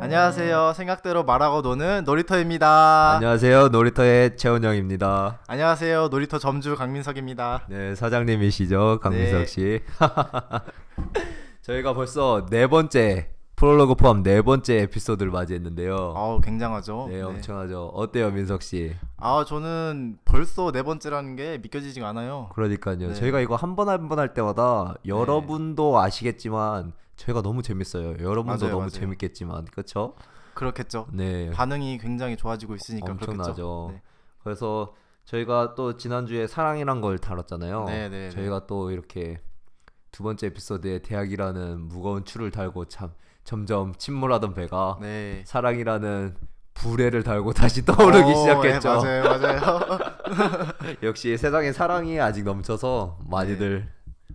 안녕하세요. 생각대로 말하고 노는 놀이터입니다. 안녕하세요. 놀이터의 최원영입니다. 안녕하세요. 놀이터 점주 강민석입니다. 네, 사장님이시죠, 강민석 네. 씨. 저희가 벌써 네 번째 프롤로그 포함 네 번째 에피소드를 맞이했는데요. 아우 굉장하죠. 네, 엄청나죠. 어때요, 민석 씨? 아 저는 벌써 네 번째라는 게 믿겨지지가 않아요. 그러니까요. 네. 저희가 이거 한 번 한 번 할 때마다 여러분도 아시겠지만 저희가 너무 재밌어요. 여러분도 맞아요, 너무 맞아요. 재밌겠지만, 그렇죠? 그렇겠죠. 네, 반응이 굉장히 좋아지고 있으니까 엄청나죠. 네. 그래서 저희가 또 지난주에 사랑이란 걸 다뤘잖아요. 네, 네, 네. 저희가 또 이렇게 두 번째 에피소드에 대학이라는 무거운 추를 달고 참 점점 침몰하던 배가 네. 사랑이라는 불에를 달고 다시 떠오르기 오, 시작했죠. 네, 맞아요, 맞아요. 역시 세상에 사랑이 아직 넘쳐서 많이들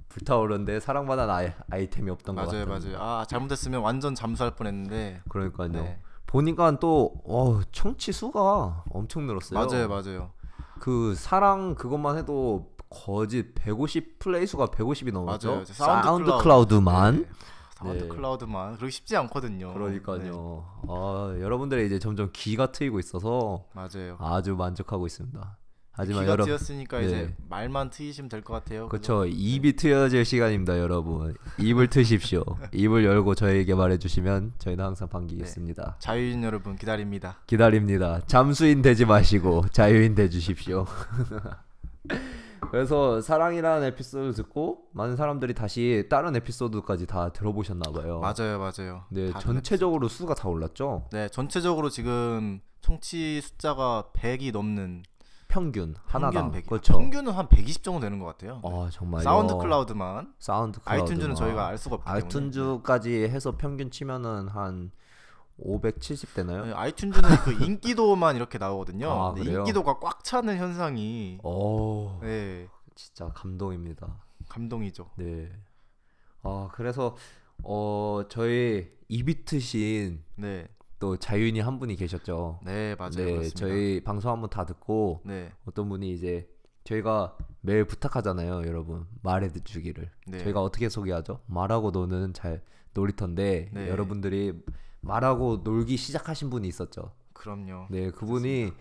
불타오르는데 사랑만한 아이, 아이템이 없던 것 맞아요, 같아요. 맞아요. 아 잘못했으면 완전 잠수할 뻔했는데. 그러니까요. 네. 보니까 또 어, 청취 수가 엄청 늘었어요. 맞아요, 맞아요. 그 사랑 그것만 해도 거진 150 플레이 수가 150이 넘었죠. 맞아요. SoundCloud 만. 네. 사운드 네. Cloud만. 그리고 쉽지 않거든요. 그러니까요. 네, 아, 여러분들의 이제 점점 귀가 트이고 있어서 맞아요. 아주 만족하고 있습니다. 하지만 귀가 여러분 트였으니까 네. 이제 말만 트이시면 될 것 같아요. 그렇죠. 입이 트여질 시간입니다, 여러분. 입을 트십시오. 입을 열고 저희에게 말해 주시면 저희는 항상 반기겠습니다. 자유인 여러분 기다립니다. 기다립니다. 잠수인 되지 마시고 자유인 돼 주십시오. 그래서 사랑이라는 에피소드 듣고 많은 사람들이 다시 다른 에피소드까지 다 들어보셨나 봐요. 맞아요, 맞아요. 네, 다 전체적으로 수가 다 올랐죠. 네, 전체적으로 지금 청취 숫자가 100이 넘는 평균 하나당. 100. 그렇죠. 평균은 한 120 정도 되는 것 같아요. 아 정말요. SoundCloud만 SoundCloud. iTunes는 저희가 알 수가 없기 때문에. 아이튠즈까지 해서 평균 치면은 한 570 되나요? 네, 아이튠즈는 그 인기도만 이렇게 나오거든요. 아? 인기도가 꽉 차는 현상이 오, 네, 진짜 감동입니다. 감동이죠. 네. 아 그래서 어 저희 이비트신 네, 또 자유인이 한 분이 계셨죠. 네 맞아요. 네, 그렇습니다. 저희 방송 한번 다 듣고 네, 어떤 분이 이제 저희가 매일 부탁하잖아요, 여러분 말해 주기를. 네. 저희가 어떻게 소개하죠? 말하고 노는 잘 놀이터인데 네. 여러분들이 말하고 놀기 시작하신 분이 있었죠. 그럼요. 네, 그분이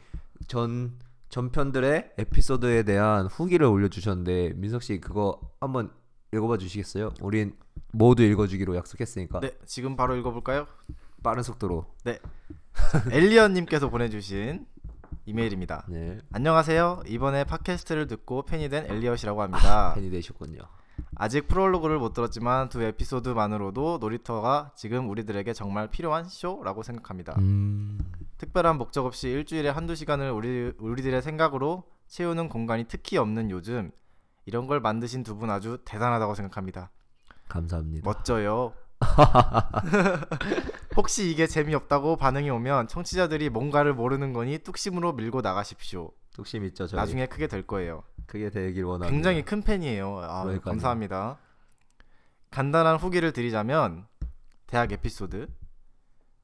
전 전편들의 에피소드에 대한 후기를 올려주셨는데 민석 씨 그거 한번 읽어봐 주시겠어요? 우린 모두 읽어주기로 약속했으니까 네, 지금 바로 읽어볼까요? 빠른 속도로. 엘리언님께서 보내주신 이메일입니다. 네, 안녕하세요. 이번에 팟캐스트를 듣고 팬이 된 엘리엇이라고 합니다. 팬이 되셨군요. 아직 프롤로그를 못 들었지만 두 에피소드만으로도 놀이터가 지금 우리들에게 정말 필요한 쇼라고 생각합니다. 음, 특별한 목적 없이 일주일에 한두 시간을 우리 우리들의 생각으로 채우는 공간이 특히 없는 요즘 이런 걸 만드신 두 분 아주 대단하다고 생각합니다. 감사합니다. 멋져요. 혹시 이게 재미없다고 반응이 오면 청취자들이 뭔가를 모르는 거니 뚝심으로 밀고 나가십시오. 뚝심 있죠, 저희. 나중에 크게 될 거예요. 그게 되길 원합니다. 굉장히 큰 팬이에요. 아, 그러니까요. 감사합니다. 간단한 후기를 드리자면 대학 에피소드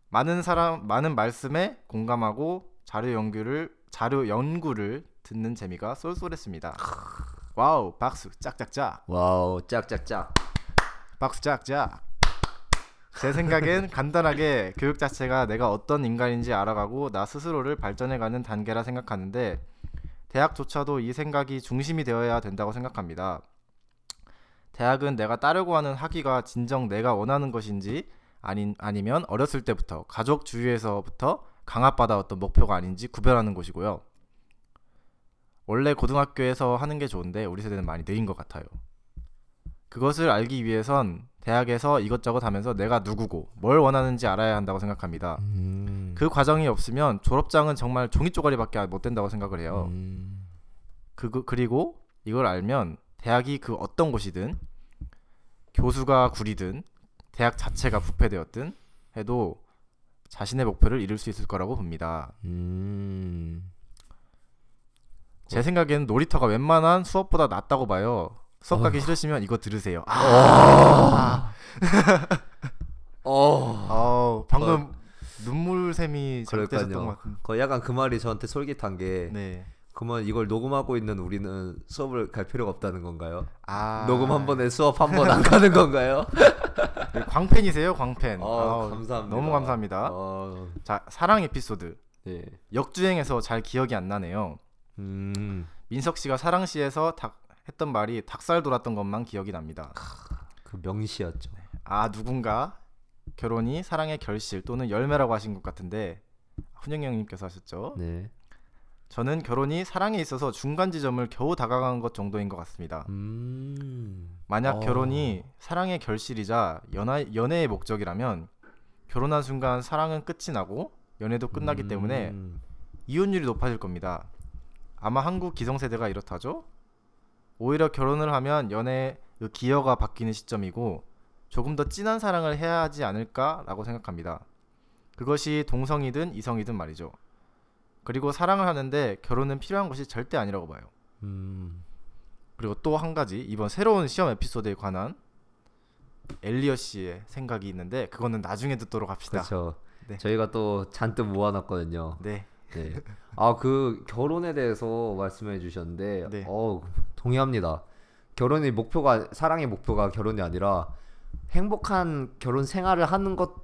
많은 사람 많은 말씀에 공감하고 자료 연구를 자료 연구를 듣는 재미가 쏠쏠했습니다. wow 박수 짝짝짝 wow, 짝짝짝. 박수 짝짝. 제 생각엔 간단하게 교육 자체가 내가 어떤 인간인지 알아가고 나 스스로를 발전해가는 단계라 생각하는데 대학조차도 이 생각이 중심이 되어야 된다고 생각합니다. 대학은 내가 따르고 하는 학위가 진정 내가 원하는 것인지 아니, 아니면 어렸을 때부터 가족 주위에서부터 강압받아왔던 목표가 아닌지 구별하는 곳이고요. 원래 고등학교에서 하는 게 좋은데 우리 세대는 많이 느린 것 같아요. 그것을 알기 위해선 대학에서 이것저것 하면서 내가 누구고 뭘 원하는지 알아야 한다고 생각합니다. 음. 그 과정이 없으면 졸업장은 정말 종이 쪼가리밖에 못 된다고 생각을 해요. 음. 그 그리고 이걸 알면 대학이 그 어떤 곳이든 교수가 구리든 대학 자체가 부패되었든 해도 자신의 목표를 이룰 수 있을 거라고 봅니다. 음. 제 생각에는 놀이터가 웬만한 수업보다 낫다고 봐요. 수업 가기. 싫으시면 이거 들으세요. 아, 어. 어, 방금 눈물샘이 절대셨던 그러니까요. 것 같은. 거 약간 그 말이 저한테 솔깃한 게 네, 그러면 이걸 녹음하고 있는 우리는 수업을 갈 필요가 없다는 건가요? 아 녹음 한 번에 수업 한 번 안 가는 건가요? 네, 광팬이세요 광팬. 아, 아우, 감사합니다. 너무 감사합니다. 어, 자 사랑 에피소드 네. 역주행해서 잘 기억이 안 나네요. 음, 민석 씨가 사랑시에서 닭, 했던 말이 닭살 돌았던 것만 기억이 납니다. 그 명시였죠. 아 누군가 결혼이 사랑의 결실 또는 열매라고 하신 것 같은데 훈영 형님께서 하셨죠. 네. 저는 결혼이 사랑에 있어서 중간 지점을 겨우 다가간 것 정도인 것 같습니다. 음. 만약 어. 결혼이 사랑의 결실이자 연하, 연애의 목적이라면 결혼한 순간 사랑은 끝이 나고 연애도 끝나기 때문에 음. 이혼율이 높아질 겁니다. 아마 한국 기성세대가 이렇다죠. 오히려 결혼을 하면 연애의 그 기여가 바뀌는 시점이고 조금 더 진한 사랑을 해야 하지 않을까라고 생각합니다. 그것이 동성이든 이성이든 말이죠. 그리고 사랑을 하는데 결혼은 필요한 것이 절대 아니라고 봐요. 음. 그리고 또 한 가지 이번 새로운 시험 에피소드에 관한 엘리어 씨의 생각이 있는데 그거는 나중에 듣도록 합시다. 그렇죠. 네. 저희가 또 잔뜩 모아놨거든요. 네. 네. 아 그 결혼에 대해서 말씀해 주셨는데, 네. 어 동의합니다. 결혼이 목표가 사랑의 목표가 결혼이 아니라 행복한 결혼 생활을 하는 것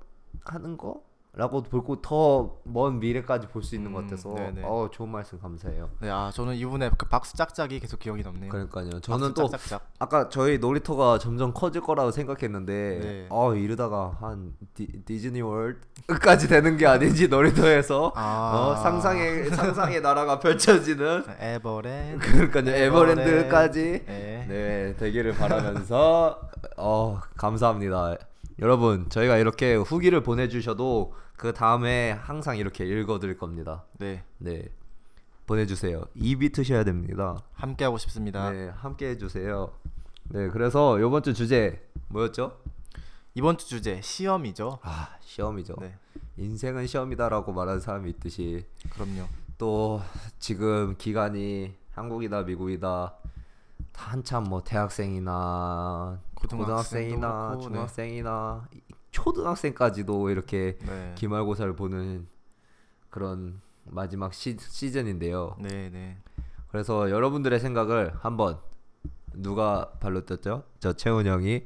하는 거 라고 볼고 더 먼 미래까지 볼 수 있는 것 음, 같아서, 네네. 어 좋은 말씀 감사해요. 네, 아 저는 이분의 그 박수 짝짝이 계속 기억이 남네요. 그러니까요. 저는 또 짝짝짝. 아까 저희 놀이터가 점점 커질 거라고 생각했는데 네. 어 이러다가 한 디, 디즈니 월드까지 되는 게 아닌지 놀이터에서 아. 어, 상상의 상상의 나라가 펼쳐지는 에버랜드. 그러니까요 에버랜드까지 네. 네 되기를 바라면서 어 감사합니다 여러분 저희가 이렇게 후기를 보내주셔도 그 다음에 항상 이렇게 읽어드릴 겁니다 네. 네 보내주세요 입이 트셔야 됩니다 함께 하고 싶습니다. 네, 함께 해주세요. 네, 그래서 이번 주 주제 뭐였죠? 이번 주 주제 시험이죠. 아, 시험이죠. 네. 인생은 시험이다라고 말하는 사람이 있듯이 그럼요. 또 지금 기간이 한국이다 미국이다 다 한참 뭐 대학생이나 고등학생이나 그렇고, 네. 중학생이나 초등학생까지도 이렇게 네. 기말고사를 보는 그런 마지막 시, 시즌인데요. 네, 네. 그래서 여러분들의 생각을 한번 누가 발로 떴죠? 저 채훈 형이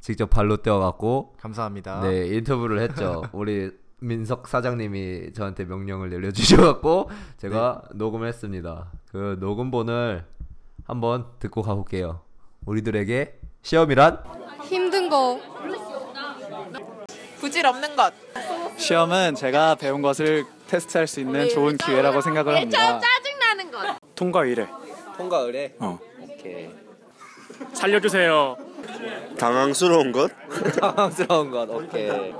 직접 발로 떼어갖고 감사합니다. 네 인터뷰를 했죠. 우리 민석 사장님이 저한테 명령을 내려주셔갖고 제가 네. 녹음을 했습니다. 그 녹음본을 한번 듣고 가볼게요. 우리들에게 시험이란 힘든 거 부질없는 것 시험은 제가 배운 것을 테스트할 수 있는 좋은 기회라고 생각을 합니다. 짜증나는 것 통과 의뢰. 통과 의뢰. 어. 오케이. 살려주세요. 당황스러운 것? 당황스러운 것. 오케이.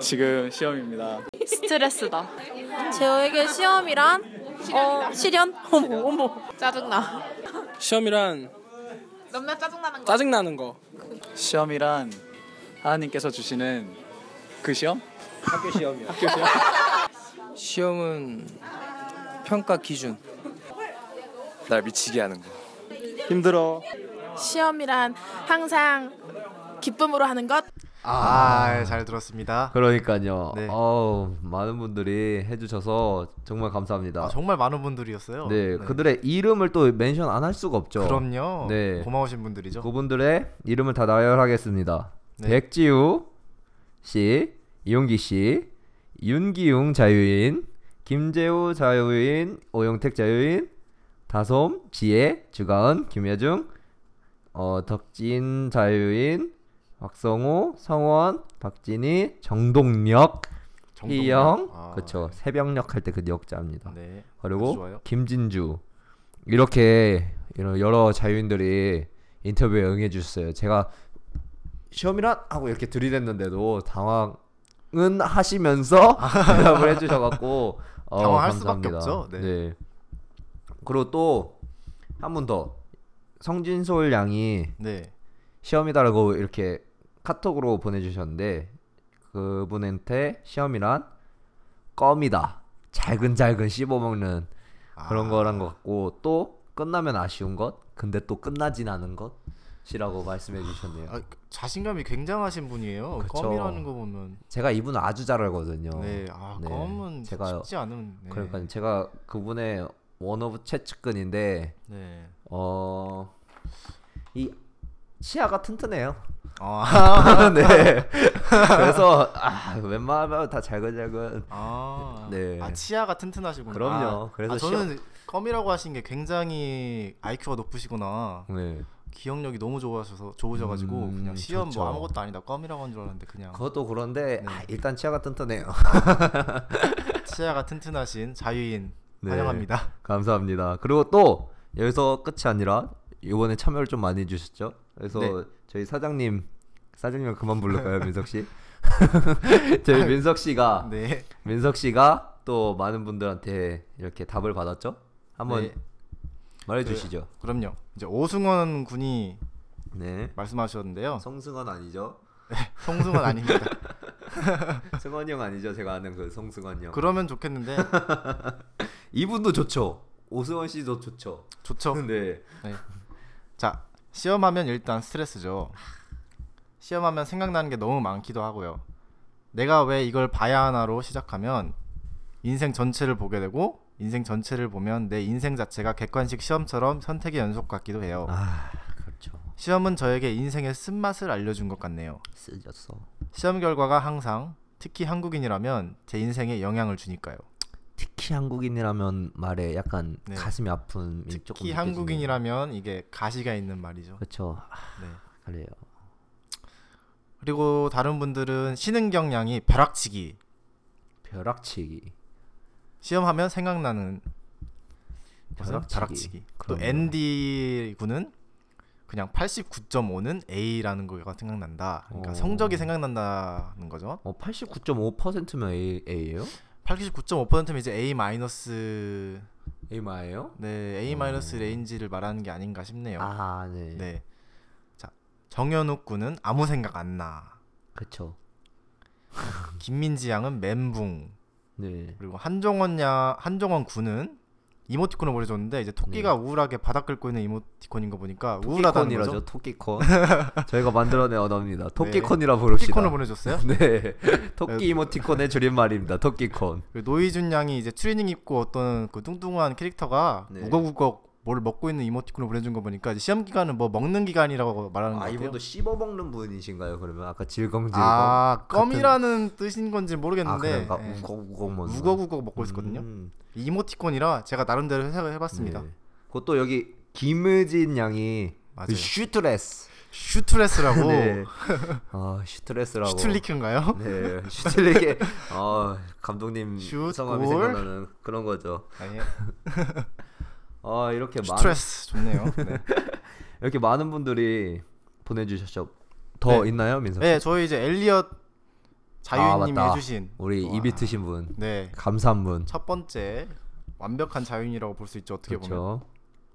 지금 시험입니다. 스트레스다 저에게 시험이란 어 시련 어머 어머 짜증나 시험이란 너무나 짜증나는 거 짜증나는 거 시험이란 하나님께서 주시는 그 시험? 학교 시험이요. 학교 시험? 시험은 평가 기준 날 미치게 하는 거 힘들어. 시험이란 항상 기쁨으로 하는 것 아, 잘 들었습니다. 그러니까요. 네. 어우, 많은 분들이 해주셔서 정말 감사합니다. 아, 정말 많은 분들이었어요. 네, 그들의 이름을 또 멘션 안 할 수가 없죠. 그럼요. 네. 고마우신 분들이죠. 그분들의 이름을 다 나열하겠습니다. 네. 백지우 씨, 이용기 씨, 윤기웅 자유인, 김재우 자유인, 오영택 자유인, 다솜, 지혜, 주가은, 김여중, 어, 덕진 자유인, 박성호, 성원, 박진희, 정동력, 정동력. 희영, 아, 그렇죠. 새벽녘 할때 그 역자입니다. 네. 그리고. 김진주 이렇게 이런 여러 자유인들이 인터뷰에 응해 주셨어요. 제가 시험이란 하고 이렇게 들이댔는데도 당황은 하시면서 대답을 해주셔갖고 어, 당황할 수밖에 감사합니다. 없죠. 네. 그리고 또 한 분 더 성진솔 양이 네. 시험이다라고 이렇게 카톡으로 보내주셨는데 그분한테 시험이란 껌이다. 잘근잘근 씹어먹는 그런 아. 거란 것 같고 또 끝나면 아쉬운 것 근데 또 끝나진 않은 것이라고 말씀해 주셨네요 아, 자신감이 굉장하신 분이에요. 그쵸. 껌이라는 거 보면. 제가 이분을 아주 잘 알거든요 네. 아, 네, 껌은 제가- 쉽지 않은. 네. 그러니까 제가 그분의 one of 최측근인데 네. 어. 이 치아가 튼튼해요. 아, 네. 그래서 아, 웬만하면 다 잘근잘근. 아, 네. 아 치아가 튼튼하시구나. 그럼요. 그래서 아, 저는 껌이라고 하신 게 굉장히 IQ가 높으시구나. 네. 기억력이 너무 좋아셔서 좋으셔가지고 음, 그냥 시험 좋죠. 뭐 아무것도 아니다 껌이라고 한 줄 알았는데 그냥 그것도 그런데 네. 아, 일단 치아가 튼튼해요. 치아가 튼튼하신 자유인 네. 환영합니다. 감사합니다. 그리고 또 여기서 끝이 아니라 이번에 참여를 좀 많이 해주셨죠. 그래서 네. 저희 사장님 사장님 그만 부를까요, 민석 씨? 저희 민석 씨가 네. 민석 씨가 또 많은 분들한테 이렇게 답을 받았죠. 한번 네. 말해 주시죠. 그 럼요. 이제 오승원 군이 네. 말씀하셨는데요. 성승원 아니죠? 성승원 아닙니다. 승원이 형 아니죠? 제가 아는 그 성승원 형. 그러면 좋겠는데 이분도 좋죠. 오승원 씨도 좋죠. 좋죠. 네. 네. 자 시험하면 일단 스트레스죠. 시험하면 생각나는 게 너무 많기도 하고요. 내가 왜 이걸 봐야 하나로 시작하면 인생 전체를 보게 되고 인생 전체를 보면 내 인생 자체가 객관식 시험처럼 선택의 연속 같기도 해요. 아 그렇죠. 시험은 저에게 인생의 쓴맛을 알려준 것 같네요. 쓰졌어. 시험 결과가 항상 특히 한국인이라면 제 인생에 영향을 주니까요. 특히 한국인이라면 말에 약간 네. 가슴이 아픈 특히 한국인이라면 이게 가시가 있는 말이죠. 그렇죠. 아, 네. 그래요. 그리고 다른 분들은 신은 경량이 벼락치기. 벼락치기. 시험하면 생각나는 벼락치기. 벼락치기. 또. 앤디 군은 그냥 89.5는 A라는 거가 생각난다. 그러니까 어. 성적이 생각난다는 거죠. 어 89.5%면 A A예요? 89.5%면 이제 A 마이너스 A 마예요? 네 A 마이너스 range를 말하는 게 아닌가 싶네요. 아 네. 네. 자 정현욱 군은 아무 생각 안 나. 그렇죠. 김민지 양은 멘붕. 네. 그리고 한종원 야 한종원 군은 이모티콘을 보내줬는데 이제 토끼가 우울하게 바닥 긁고 있는 이모티콘인 거 보니까 우울하다는. 거죠. 토끼콘. 저희가 만들어낸 언어입니다. 토끼콘이라 부릅시다. 토끼콘을 보내줬어요. 네. 토끼 이모티콘의 줄임말입니다. 토끼콘. 그리고 노이준 양이 이제 트레이닝 입고 어떤 그 뚱뚱한 캐릭터가 네. 우걱우걱 뭘 먹고 있는 이모티콘을 보내준 거 보니까 시험 기간은 뭐 먹는 기간이라고 말하는 거아 같아요. 이분도 씹어 먹는 분이신가요? 그러면 아까 질겅질겅. 아 껌이라는 뜻인 건지 아 모르겠는데 그런가? 예. 우걱우걱 먹는. 우걱우걱 먹고 있었거든요. 음. 이모티콘이라 제가 나름대로 해석을 해봤습니다. 네. 그것도 여기 김의진 양이 맞아요. 그 슈트레스. 슈트레스라고 네. 아 슈트레스라고. 슈틀리크인가요? 네. 슈틀리게. 아 감독님 슛, 성함이 골. 생각나는 그런 거죠. 아니 아 이렇게 스트레스 좋네요. 네. 이렇게 많은 분들이 보내주셨죠. 더 네. 있나요, 민석? 네, 저희 이제 엘리엇 자유인님이 아. 해주신 우리 와. 입이 트신 분, 네 감사한 분. 첫 번째 완벽한 자유인이라고 볼 수 있죠. 어떻게 보면 그렇죠.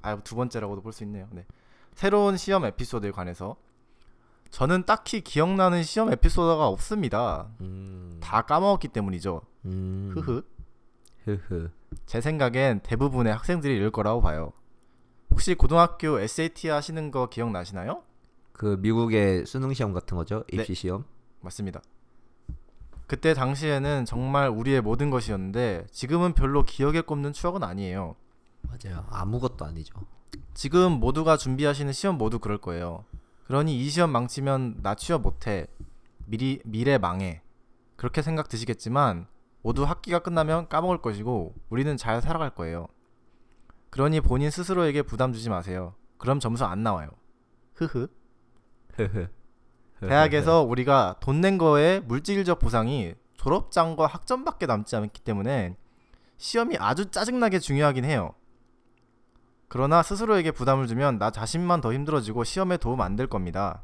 아두 번째라고도 볼 수 있네요. 네. 새로운 시험 에피소드에 관해서 저는 딱히 기억나는 시험 에피소드가 없습니다. 음. 다 까먹었기 때문이죠. 음. 흐흐. 흐흐. 제 생각엔 대부분의 학생들이 이럴 거라고 봐요. 혹시 고등학교 SAT 하시는 거 기억나시나요? 그 미국의 수능 시험 같은 거죠? 네. 입시 시험. 맞습니다. 그때 당시에는 정말 우리의 모든 것이었는데 지금은 별로 기억에 꼽는 추억은 아니에요. 맞아요. 아무것도 아니죠. 지금 모두가 준비하시는 시험 모두 그럴 거예요. 그러니 이 시험 망치면 나 취업 못해. 미리 미래 망해. 그렇게 생각 드시겠지만 모두 학기가 끝나면 까먹을 것이고 우리는 잘 살아갈 거예요. 그러니 본인 스스로에게 부담 주지 마세요. 그럼 점수 안 나와요. 흐흐. 흐흐. 대학에서 우리가 돈 낸 거에 물질적 보상이 졸업장과 학점밖에 남지 않기 때문에 시험이 아주 짜증나게 중요하긴 해요. 그러나 스스로에게 부담을 주면 나 자신만 더 힘들어지고 시험에 도움 안 될 겁니다.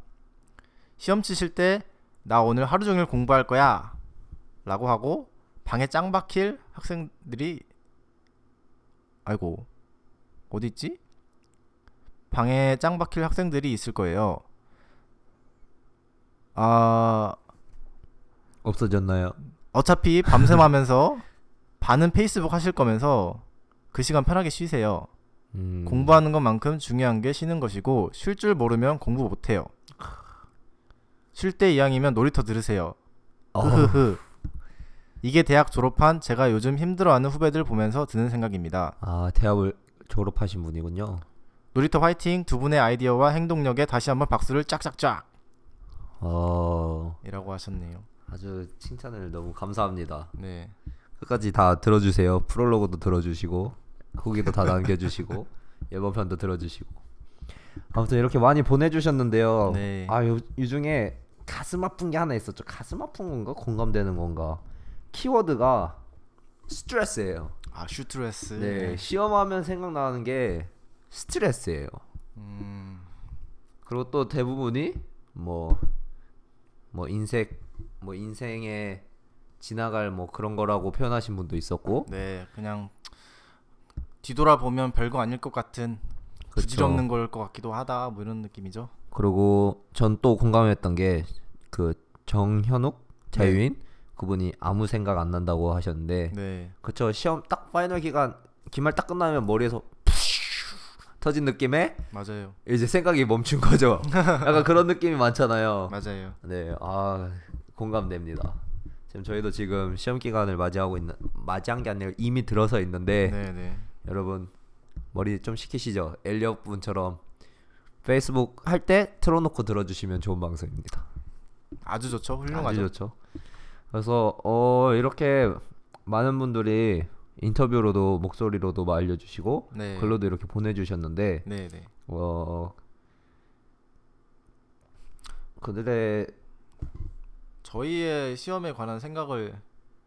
시험 치실 때 나 오늘 하루 종일 공부할 거야 라고 하고 방에 짱 박힐 학생들이 아이고 어디 있지? 방에 짱 박힐 학생들이 있을 거예요. 아 없어졌나요? 어차피 밤샘 하면서 반은 페이스북 하실 거면서 그 시간 편하게 쉬세요. 음. 공부하는 것만큼 중요한 게 쉬는 것이고 쉴 줄 모르면 공부 못 해요. 쉴 때 이왕이면 놀이터 들으세요. 어, 흐흐흐. 이게 대학 졸업한 제가 요즘 힘들어하는 후배들 보면서 드는 생각입니다. 아 대학을 졸업하신 분이군요. 놀이터 화이팅 두 분의 아이디어와 행동력에 다시 한번 박수를 짝짝짝 어 이라고 하셨네요. 아주 칭찬을 너무 감사합니다. 네. 끝까지 다 들어주세요. 프롤로그도 들어주시고 후기도 다 남겨주시고 예고편도 들어주시고 아무튼 이렇게 많이 보내주셨는데요. 네. 이 중에 가슴 아픈 게 하나 있었죠. 가슴 아픈 건가 공감되는 건가? 키워드가 스트레스예요. 아 슈트레스. 네, 시험하면 생각나는 게 스트레스예요. 음. 그리고 또 대부분이 뭐뭐 인생 뭐 인생에 지나갈 뭐 그런 거라고 표현하신 분도 있었고 네. 그냥 뒤돌아보면 별거 아닐 것 같은 그쵸. 부질없는 걸 것 같기도 하다 뭐 이런 느낌이죠. 그리고 전 또 공감했던 게 그 정현욱 자유인 그분이 아무 생각 안 난다고 하셨는데 네. 그쵸 시험 딱 파이널 기간 기말 딱 끝나면 머리에서 터진 느낌에 맞아요. 이제 생각이 멈춘 거죠. 약간 그런 느낌이 많잖아요. 맞아요. 네, 아 공감됩니다. 지금 저희도 지금 시험 기간을 맞이하고 있는 맞이한 게 아니라 이미 들어서 있는데 네, 네. 여러분 머리 좀 식히시죠. 엘리엇 분처럼 페이스북 할 때 틀어놓고 들어주시면 좋은 방송입니다. 아주 좋죠. 훌륭하죠. 아주 좋죠. 그래서 어 이렇게 많은 분들이 인터뷰로도 목소리로도 뭐 알려주시고 네. 글로도 이렇게 보내주셨는데 네, 네. 어 그들의 저희의 시험에 관한 생각을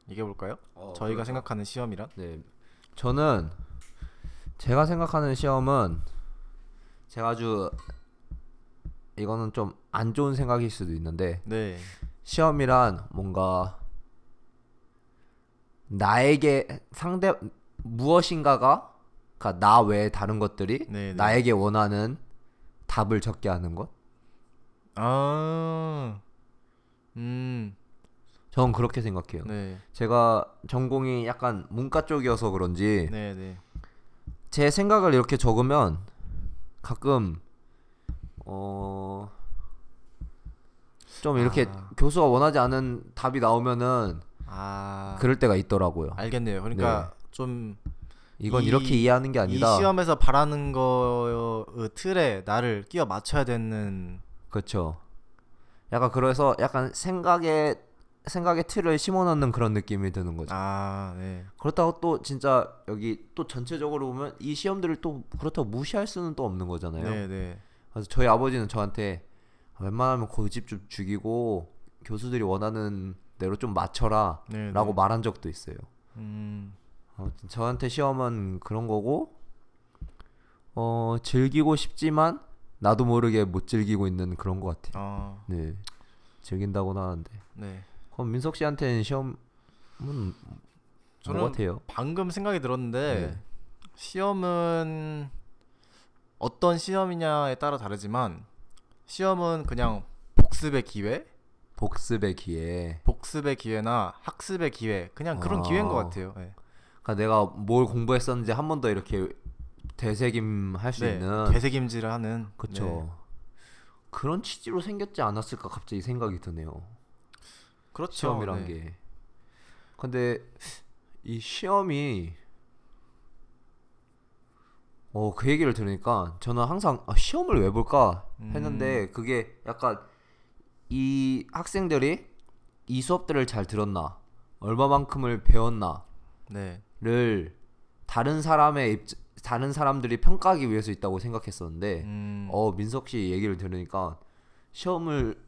얘기해 볼까요? 어, 저희가 그럴까? 생각하는 시험이란? 네 저는 제가 생각하는 시험은 제가 아주 이거는 좀 안 좋은 생각일 수도 있는데 네. 시험이란 뭔가 나에게 상대 무엇인가가 그러니까 나 외에 다른 것들이 네, 네. 나에게 원하는 답을 적게 하는 것. 아. 음. 저는 그렇게 생각해요. 네. 제가 전공이 약간 문과 쪽이어서 그런지 네, 네. 제 생각을 이렇게 적으면 가끔 어. 좀 이렇게 아. 교수가 원하지 않은 답이 나오면은 아. 그럴 때가 있더라고요. 알겠네요. 그러니까 좀 이건 이- 이렇게 이해하는 게 아니다. 이 시험에서 바라는 거의 틀에 나를 끼워 맞춰야 되는 그렇죠. 약간 그래서 약간 생각에 생각의 틀을 심어 넣는 그런 느낌이 드는 거죠. 아, 네. 그렇다고 또 진짜 여기 또 전체적으로 보면 이 시험들을 또 그렇다고 무시할 수는 또 없는 거잖아요. 네, 네. 그래서 저희 아버지는 저한테 웬만하면 고집 좀 죽이고 교수들이 원하는 대로 좀 맞춰라 네, 라고 네. 말한 적도 있어요. 음. 아무튼 저한테 시험은 그런 거고 어 즐기고 싶지만 나도 모르게 못 즐기고 있는 그런 것 같아요. 아, 네 즐긴다고는 하는데 네. 그럼 민석 씨한테는 시험은 뭐 저는 같아요? 방금 생각이 들었는데 네. 시험은 어떤 시험이냐에 따라 다르지만 시험은 그냥 복습의 기회, 복습의 기회. 복습의 기회나 학습의 기회, 그냥 그런 아. 기회인 것 같아요. 네. 그러니까 내가 뭘 공부했었는지 한 번 더 이렇게 되새김 할 수 네, 있는 되새김질을 하는. 그쵸 네. 그런 취지로 생겼지 않았을까 갑자기 생각이 드네요. 그렇죠. 시험이란 네. 게. 근데 이 시험이 어 그 얘기를 들으니까 저는 항상 아, 시험을 왜 볼까 했는데 음. 그게 약간 이 학생들이 이 수업들을 잘 들었나 얼마만큼을 배웠나를 네. 다른 사람의 입 다른 사람들이 평가하기 위해서 있다고 생각했었는데 음, 어 민석 씨 얘기를 들으니까 시험을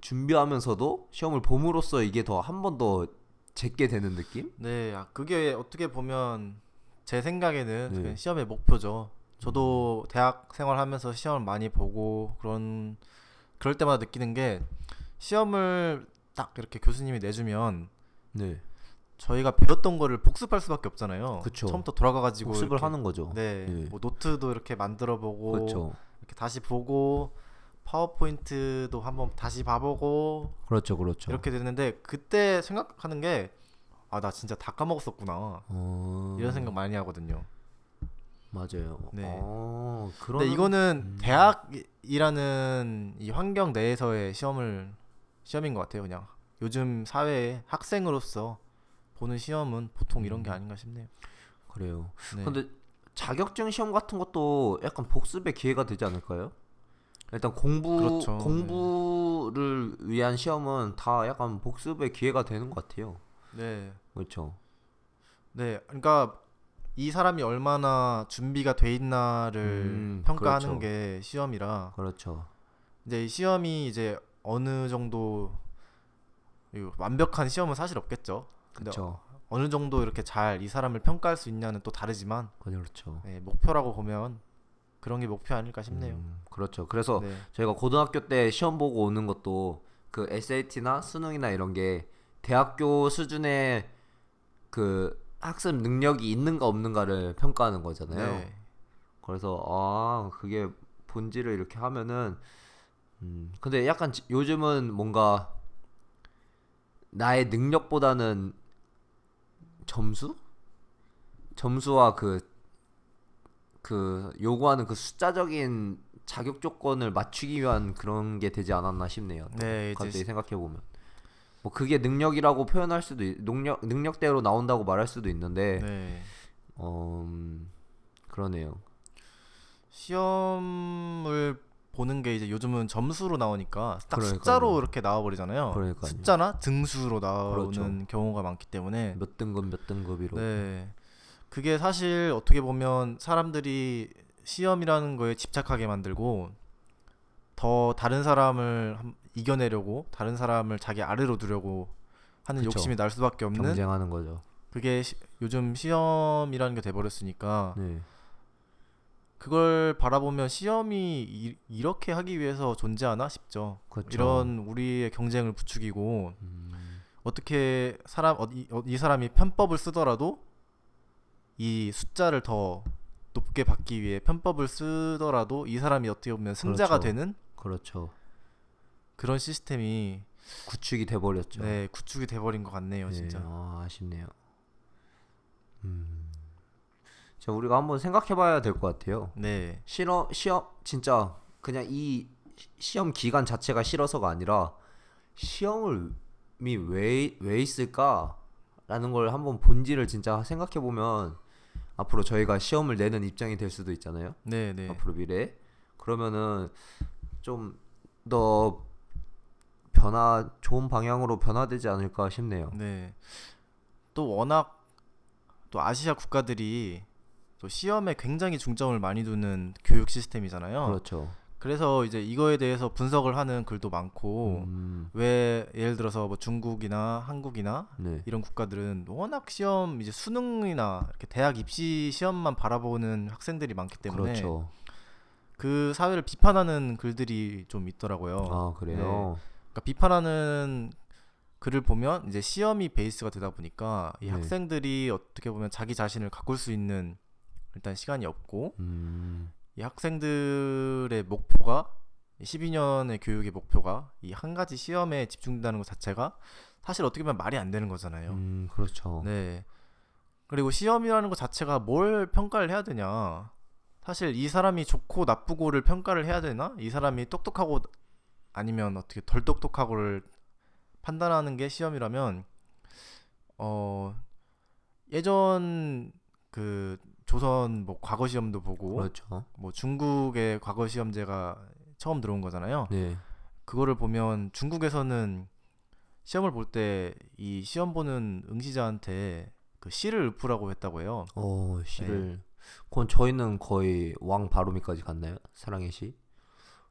준비하면서도 시험을 봄으로써 이게 더 한 번 더 제게 되는 느낌? 네, 아, 그게 어떻게 보면 제 생각에는 네. 그냥 시험의 목표죠. 저도 대학 생활하면서 시험을 많이 보고 그런 그럴 때마다 느끼는 게 시험을 딱 이렇게 교수님이 내주면 네. 저희가 배웠던 거를 복습할 수밖에 없잖아요. 그쵸. 처음부터 돌아가가지고 복습을 이렇게, 하는 거죠. 네, 네. 뭐 노트도 이렇게 만들어 보고 그렇죠. 이렇게 다시 보고 파워포인트도 한번 다시 봐보고 그렇죠. 그렇죠. 이렇게 되는데 그때 생각하는 게 아 나 진짜 다 까먹었었구나 어... 이런 생각 많이 하거든요. 맞아요. 네. 어, 그런 근데 이거는 음. 대학이라는 이 환경 내에서의 시험을 시험인 것 같아요. 그냥 요즘 사회에 학생으로서 보는 시험은 보통 이런 게 음. 아닌가 싶네요. 그래요. 네. 근데 자격증 시험 같은 것도 약간 복습의 기회가 되지 않을까요? 일단 공부 그렇죠. 공부를 위한 시험은 다 약간 복습의 기회가 되는 것 같아요. 네. 그렇죠. 네. 그러니까 이 사람이 얼마나 준비가 돼 있나를 음, 평가하는 그렇죠. 게 시험이라 그렇죠. 이제 이 시험이 이제 어느 정도 완벽한 시험은 사실 없겠죠. 그렇죠. 어느 정도 이렇게 잘 이 사람을 평가할 수 있냐는 또 다르지만 그렇죠. 네, 목표라고 보면 그런 게 목표 아닐까 싶네요. 음, 그렇죠. 그래서 네. 저희가 고등학교 때 시험 보고 오는 것도 그 SAT나 수능이나 이런 게 대학교 수준의 그 학습 능력이 있는가 없는가를 평가하는 거잖아요. 네. 그래서 아 그게 본질을 이렇게 하면은 음 근데 약간 지- 요즘은 뭔가 나의 능력보다는 점수 점수와 그그 요구하는 그 숫자적인 자격 조건을 맞추기 위한 그런 게 되지 않았나 싶네요. 또 네, 갑자기 시- 생각해 보면 뭐 그게 능력이라고 표현할 수도 있, 능력 능력대로 나온다고 말할 수도 있는데 네. 어 음, 그러네요. 시험을 보는 게 이제 요즘은 점수로 나오니까 딱 그러니까요. 숫자로 이렇게 나와 버리잖아요. 그러니까요. 숫자나 등수로 나오는 그렇죠. 경우가 많기 때문에 몇 등급 몇 등급이로 네. 그게 사실 어떻게 보면 사람들이 시험이라는 거에 집착하게 만들고 더 다른 사람을 함- 이겨내려고 다른 사람을 자기 아래로 두려고 하는 그쵸. 욕심이 날 수밖에 없는 경쟁하는 거죠. 그게 시- 요즘 시험이라는 게 돼버렸으니까 네. 그걸 바라보면 시험이 이, 이렇게 하기 위해서 존재하나 싶죠. 그렇죠. 이런 우리의 경쟁을 부추기고 음, 어떻게 사람 어, 이, 어, 이 사람이 편법을 쓰더라도 이 숫자를 더 높게 받기 위해 편법을 쓰더라도 이 사람이 어떻게 보면 승자가 그렇죠. 되는 그렇죠. 그런 시스템이 구축이 돼 버렸죠. 네 구축이 돼버린 것 같네요, 진짜. 아, 아쉽네요. 음. 자, 우리가 한번 생각해 봐야 될 것 같아요. 네, 싫어 시험 진짜 그냥 이 시- 시험 기간 자체가 싫어서가 아니라 시험을 왜, 왜 있을까라는 걸 한번 본질을 진짜 생각해 보면 앞으로 저희가 시험을 내는 입장이 될 수도 있잖아요. 네, 네, 앞으로 미래 그러면은 좀 더 변화 좋은 방향으로 변화되지 않을까 싶네요. 네. 또 워낙 또 아시아 국가들이 또 시험에 굉장히 중점을 많이 두는 교육 시스템이잖아요. 그렇죠. 그래서 이제 이거에 대해서 분석을 하는 글도 많고 음, 왜 예를 들어서 뭐 중국이나 한국이나 네. 이런 국가들은 워낙 시험 이제 수능이나 이렇게 대학 입시 시험만 바라보는 학생들이 많기 때문에 그렇죠. 그 사회를 비판하는 글들이 좀 있더라고요. 아 그래요. 그러니까 비판하는 글을 보면 이제 시험이 베이스가 되다 보니까 이 네. 학생들이 어떻게 보면 자기 자신을 가꿀 수 있는 일단 시간이 없고 음, 이 학생들의 목표가 12년의 교육의 목표가 이 한 가지 시험에 집중된다는 것 자체가 사실 어떻게 보면 말이 안 되는 거잖아요. 음 그렇죠. 네. 그리고 시험이라는 것 자체가 뭘 평가를 해야 되냐? 사실 이 사람이 좋고 나쁘고를 평가를 해야 되나? 이 사람이 똑똑하고 아니면 어떻게 덜 똑똑하고를 판단하는 게 시험이라면 어 예전 그 조선 뭐 과거 시험도 보고 그렇죠. 뭐 중국의 과거 시험제가 처음 들어온 거잖아요. 네. 그거를 보면 중국에서는 시험을 볼 때 이 시험 보는 응시자한테 그 시를 읊으라고 했다고 해요. 어 네. 시를. 그건 저희는 거의 왕 바로미까지 갔나요? 사랑의 시?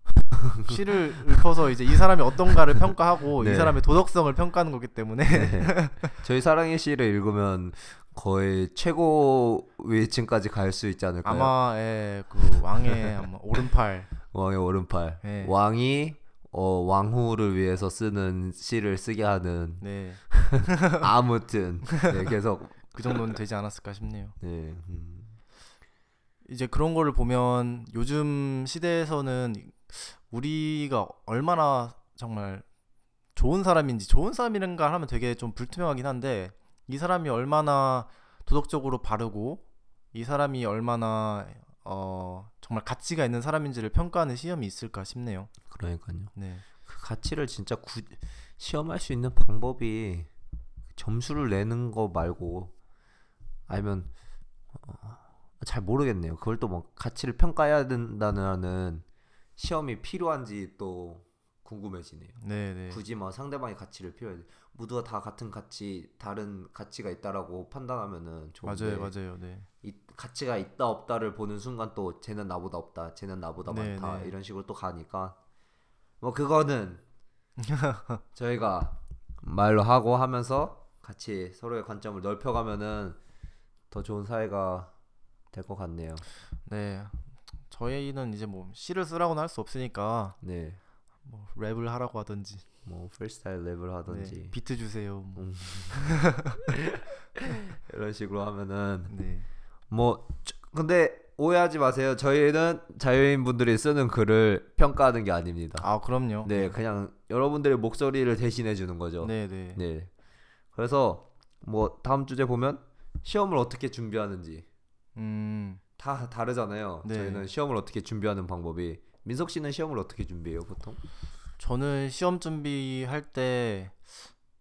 시를 읊어서 이제 이 사람이 어떤가를 평가하고 네. 이 사람의 도덕성을 평가하는 거기 때문에 네. 저희 사랑의 시를 읽으면 거의 최고 위층까지 갈 수 있지 않을까요? 아마 예, 그 왕의 아마 오른팔 왕의 오른팔. 네. 왕이 어, 왕후를 위해서 쓰는 시를 쓰게 하는 네. 아무튼 네, 계속 그 정도는 되지 않았을까 싶네요. 네. 음. 이제 그런 거를 보면 요즘 시대에서는 우리가 얼마나 정말 좋은 사람인지 좋은 사람이란가 하면 되게 좀 불투명하긴 한데 이 사람이 얼마나 도덕적으로 바르고 이 사람이 얼마나 어 정말 가치가 있는 사람인지를 평가하는 시험이 있을까 싶네요. 그러니까요. 네. 그 가치를 진짜 구, 시험할 수 있는 방법이 점수를 내는 거 말고 아니면 어, 잘 모르겠네요. 그걸 또 뭐 가치를 평가해야 된다는 시험이 필요한지 또 궁금해지네요. 네, 네. 굳이 뭐 상대방의 가치를 필요해 모두가 다 같은 가치 다른 가치가 있다라고 판단하면은 좋은데 맞아요, 맞아요. 네. 이 가치가 있다 없다를 보는 순간 또 쟤는 나보다 없다 쟤는 나보다 네, 많다 네. 이런 식으로 또 가니까 뭐 그거는 저희가 말로 하고 하면서 같이 서로의 관점을 넓혀가면은 더 좋은 사회가 될 것 같네요. 네. 저희는 이제 뭐 시를 쓰라고는 할 수 없으니까 네, 뭐 랩을 하라고 하든지, 뭐 프리스타일 랩을 하든지 네. 비트 주세요. 뭐. 음. 이런 식으로 하면은 네. 뭐 저- 근데 오해하지 마세요. 저희는 자유인 분들이 쓰는 글을 평가하는 게 아닙니다. 아, 그럼요. 네, 그냥 여러분들의 목소리를 대신해 주는 거죠. 네, 네. 네. 그래서 뭐 다음 주제 보면 시험을 어떻게 준비하는지 음. 다 다르잖아요. 네. 저희는 시험을 어떻게 준비하는 방법이 민석 씨는 시험을 어떻게 준비해요, 보통? 저는 시험 준비할 때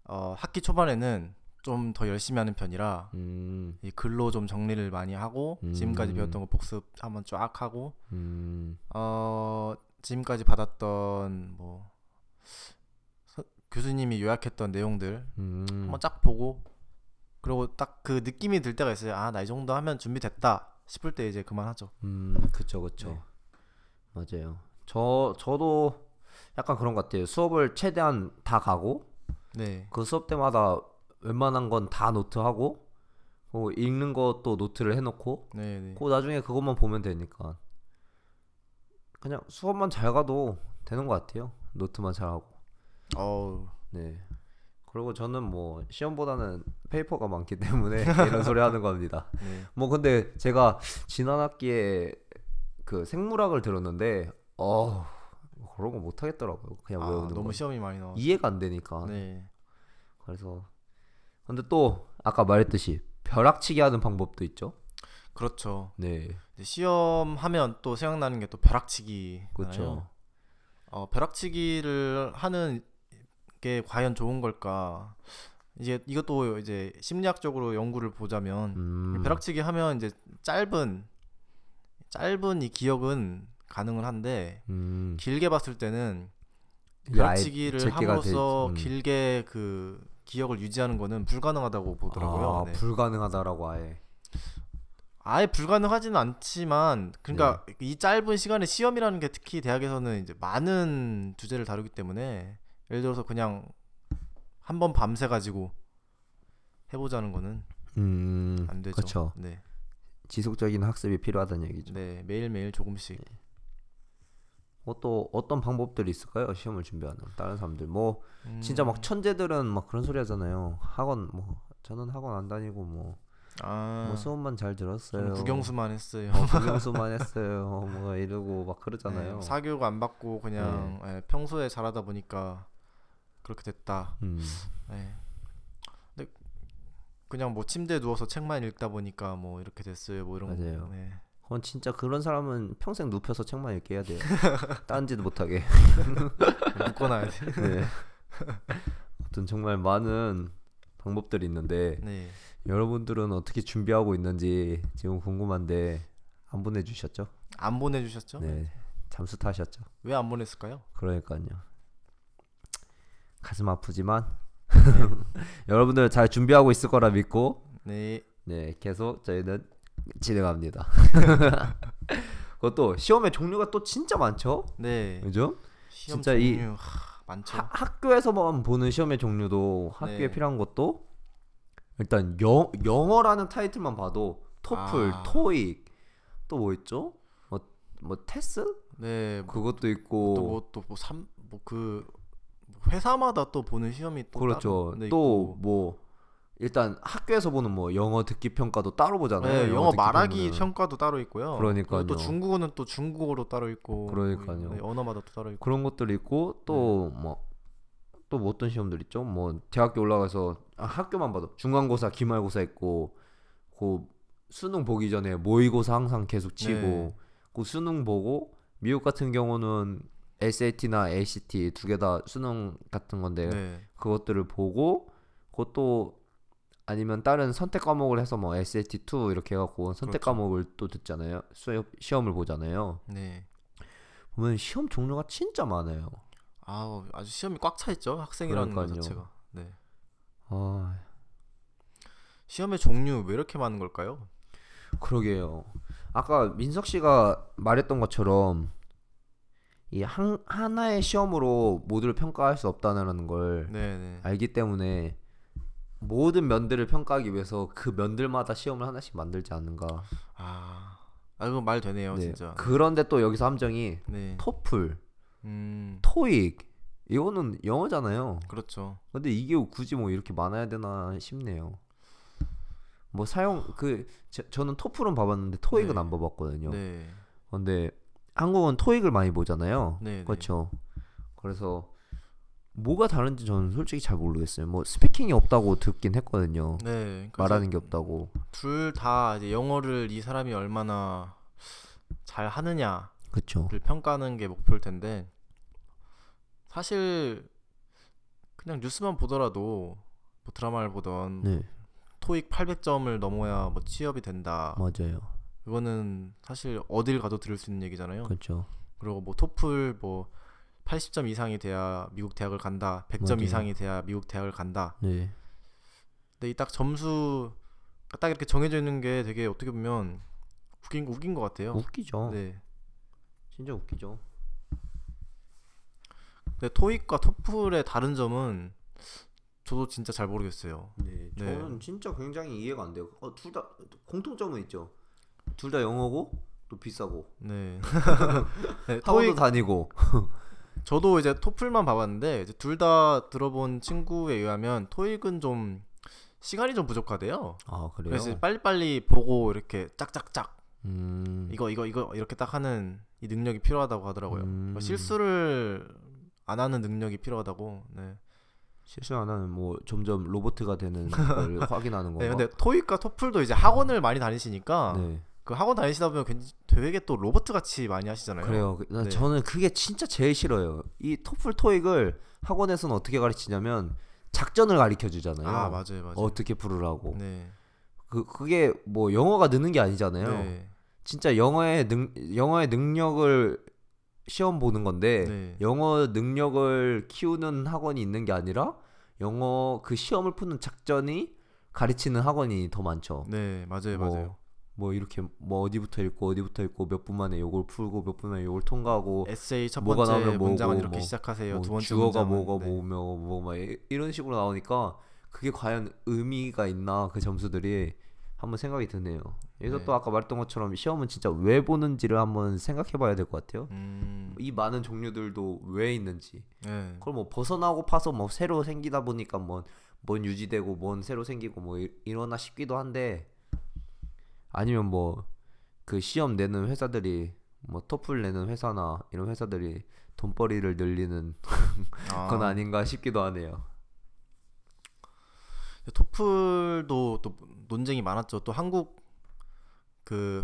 어, 학기 초반에는 좀 더 열심히 하는 편이라 음. 이 글로 좀 정리를 많이 하고 음. 지금까지 배웠던 거 복습 한번 쫙 하고 음. 어 지금까지 받았던 뭐 서- 교수님이 요약했던 내용들 음. 한번 쫙 보고 그리고 딱 그 느낌이 들 때가 있어요. 아, 나 이 정도 하면 준비됐다 싶을 때 이제 그만하죠. 음, 그쵸, 그쵸. 네. 맞아요. 저 저도 약간 그런 것 같아요. 수업을 최대한 다 가고 네. 그 수업 때마다 웬만한 건 다 노트하고 뭐 읽는 것도 노트를 해놓고 네, 네. 그 나중에 그것만 보면 되니까 그냥 수업만 잘 가도 되는 것 같아요. 노트만 잘 하고. 어우. 네. 그리고 저는 뭐 시험보다는 paper가 많기 때문에 이런 소리 하는 겁니다. 네. 뭐 근데 제가 지난 학기에 그 생물학을 들었는데 어 그런 거 못 하겠더라고요. 그냥 아, 외우는 너무 거. 시험이 많이 나와. 이해가 안 되니까. 네. 그래서 근데 또 아까 말했듯이 벼락치기 하는 방법도 있죠. 그렇죠. 네. 시험 하면 또 생각나는 게 또 벼락치기. 그렇죠. 어, 벼락치기를 하는 게 과연 좋은 걸까? 이제 이것도 이제 심리학적으로 연구를 보자면 음. 벼락치기 하면 이제 짧은 짧은 이 기억은 가능은 한데 음. 길게 봤을 때는 벼락치기를 함으로써 돼- 음. 길게 그 기억을 유지하는 거는 불가능하다고 보더라고요. 아, 네. 불가능하다라고 아예. 아예 불가능하지는 않지만 그러니까 네. 이 짧은 시간에 시험이라는 게 특히 대학에서는 이제 많은 주제를 다루기 때문에 예를 들어서 그냥 한 번 밤새 가지고 해보자는 거는 음. 안 되죠. 그렇죠. 네, 지속적인 학습이 필요하다는 얘기죠. 네 매일 매일 조금씩. 뭐또 어떤 방법들이 있을까요? 시험을 준비하는 다른 사람들 뭐 진짜 음, 막 천재들은 막 그런 소리 하잖아요. 학원 뭐 저는 학원 안 다니고 뭐, 아, 뭐 수업만 잘 들었어요. 구경수만 했어요. 어, 구경수만 했어요. 뭐 이러고 막 그러잖아요. 네, 사교육 안 받고 그냥 예, 평소에 잘하다 보니까 그렇게 됐다. 음. 네. 근데 그냥 뭐 침대에 누워서 책만 읽다 보니까 뭐 이렇게 됐어요. 뭐 이런 맞아요. 거. 네. 그건 진짜 그런 사람은 평생 눕혀서 책만 읽게 해야 돼요. 딴짓 못하게. 묶어놔야 돼. 네. 아무튼 정말 많은 방법들이 있는데 네. 여러분들은 어떻게 준비하고 있는지 지금 궁금한데 안 보내주셨죠? 안 보내주셨죠? 네. 잠수 타셨죠? 왜 안 보냈을까요? 그러니까요. 가슴 아프지만 여러분들 잘 준비하고 있을 거라 믿고 네. 네 계속 저희는 진행합니다. 그것도 시험의 종류가 또 진짜 많죠, 네. 그죠? 진짜 이- 종류 하, 많죠. 하- 학교에서만 보는 시험의 종류도 학교에 네. 필요한 것도 일단 영 영어라는 타이틀만 봐도 토플, 아. 토익 또 뭐 있죠? 뭐 뭐 테스 네. 그것도 있고 또뭐또뭐삼뭐그 회사마다 또 보는 시험이 또 그렇죠. 네, 또. 뭐 일단 학교에서 보는 뭐 영어 듣기 평가도 따로 보잖아요. 네, 영어 듣기 말하기 평가는. 평가도 따로 있고요. 그러니까요. 그리고 또 중국어는 또 중국어로 따로 있고. 그러니까요. 네, 언어마다 또 따로 있고. 그런 것들이 있고 또뭐 또뭐 어떤 시험들 있죠? 뭐 대학교 올라가서 아, 학교만 봐도 중간고사, 기말고사 있고 그 수능 보기 전에 모의고사 항상 계속 치고 네. 그 수능 보고 미국 같은 경우는 SAT나 ACT 두 개 다 수능 같은 건데 네. 그것들을 보고 그것도 아니면 다른 선택 과목을 해서 뭐 SAT2 이렇게 해갖고 선택 그렇죠. 과목을 또 듣잖아요. 수업 시험을 보잖아요. 네. 보면 시험 종류가 진짜 많아요. 아우 아주 시험이 꽉 차 있죠 학생이라는 것. 자체가. 네. 아 시험의 종류 왜 이렇게 많은 걸까요? 그러게요. 아까 민석 씨가 말했던 것처럼 이 한, 하나의 시험으로 모두를 평가할 수 없다는 걸 네네. 알기 때문에 모든 면들을 평가하기 위해서 그 면들마다 시험을 하나씩 만들지 않는가. 아, 아 이거 말 되네요 네. 진짜. 그런데 또 여기서 함정이 네. 토플, 음, 토익 이거는 영어잖아요. 그렇죠. 근데 이게 굳이 뭐 이렇게 많아야 되나 싶네요. 뭐 사용 그 저, 저는 토플은 봐봤는데 토익은 네. 안 봐봤거든요. 네. 근데 한국은 토익을 많이 보잖아요. 네. 네. 그렇죠. 그래서 뭐가 다른지 저는 솔직히 잘 모르겠어요. 뭐 스피킹이 없다고 듣긴 했거든요. 네. 그러니까 말하는 게 없다고. 둘 다 이제 영어를 이 사람이 얼마나 잘 하느냐를 그렇죠. 평가하는 게 목표일 텐데 사실 그냥 뉴스만 보더라도 뭐 드라마를 보던 네, 토익 800점을 넘어야 뭐 취업이 된다. 맞아요. 이거는 사실 어딜 가도 들을 수 있는 얘기잖아요. 그렇죠. 그리고 뭐 토플 뭐 80점 이상이 돼야 미국 대학을 간다. 100점 맞아요. 이상이 돼야 미국 대학을 간다. 네, 근데 이 딱 점수 딱 이렇게 정해져 있는 게 되게 어떻게 보면 웃긴 웃긴 것 같아요. 웃기죠. 네. 진짜 웃기죠. 근데 토익과 토플의 다른 점은 저도 진짜 잘 모르겠어요. 네, 네. 저는 진짜 굉장히 이해가 안 돼요. 어, 둘 다 공통점은 있죠. 둘 다 영어고 또 비싸고 네. 네 토익 다니고. 저도 이제 토플만 봐봤는데 둘다 들어본 친구에 의하면 토익은 좀 시간이 좀 부족하대요. 아 그래요? 그래서 빨리빨리 보고 이렇게 짝짝짝 음, 이거 이거 이거 이렇게 딱 하는 이 능력이 필요하다고 하더라고요. 음. 뭐 실수를 안 하는 능력이 필요하다고. 네. 실수 안 하는 뭐 점점 로봇가 되는 걸 확인하는 건가? 네, 근데 토익과 토플도 이제 학원을 많이 다니시니까 네. 그 학원 다니시다 보면 괜- 되게 또 로봇 같이 많이 하시잖아요. 그래요. 그- 나 네. 저는 그게 진짜 제일 싫어요. 이 토플 토익을 학원에서는 어떻게 가르치냐면 작전을 가르쳐 주잖아요. 아 맞아요, 맞아요. 어떻게 부르라고. 네. 그 그게 뭐 영어가 느는 게 아니잖아요. 네. 진짜 영어의 능 영어의 능력을 시험 보는 건데 네. 영어 능력을 키우는 학원이 있는 게 아니라 영어 그 시험을 푸는 작전이 가르치는 학원이 더 많죠. 네, 맞아요, 뭐, 맞아요. 뭐 이렇게 뭐 어디부터 읽고 어디부터 읽고 몇 분 만에 요걸 풀고 몇 분 만에 요걸 통과하고 에세이 첫 뭐가 번째 나오면 뭐고, 문장은 이렇게 뭐, 시작하세요. 뭐 두 번째 주어가 뭐고 네. 뭐며 뭐막 이런 식으로 나오니까 그게 과연 의미가 있나 그 점수들이 한번 생각이 드네요. 여기서 네. 또 아까 말했던 것처럼 시험은 진짜 왜 보는지를 한번 생각해봐야 될 것 같아요. 음. 이 많은 종류들도 왜 있는지. 네. 그걸 뭐 벗어나고 파서 뭐 새로 생기다 보니까 뭐뭔 유지되고 뭔 새로 생기고 뭐 이- 이러나 싶기도 한데 아니면 뭐 그 시험 내는 회사들이 뭐 토플 내는 회사나 이런 회사들이 돈벌이를 늘리는 아, 건 아닌가 싶기도 하네요. 토플도 또 논쟁이 많았죠. 또 한국 그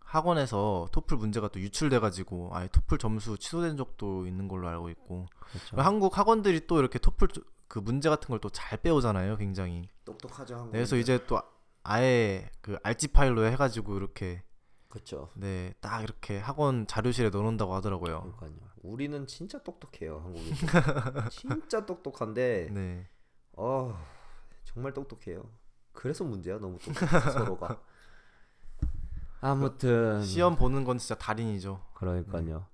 학원에서 토플 문제가 또 유출돼 가지고 아예 토플 점수 취소된 적도 있는 걸로 알고 있고 그렇죠. 한국 학원들이 또 이렇게 토플 그 문제 같은 걸 또잘 빼오잖아요, 굉장히. 똑똑하죠 한국. 네, 그래서 이제 또 아예 그 알지 파일로 해가지고 이렇게 그렇죠. 네 딱 이렇게 학원 자료실에 넣어놓는다고 하더라고요. 그러니까요. 우리는 진짜 똑똑해요 한국인. 진짜 똑똑한데 네, 어 정말 똑똑해요. 그래서 문제야 너무 똑똑해 서로가. 아무튼 시험 보는 건 진짜 달인이죠. 그러니까요.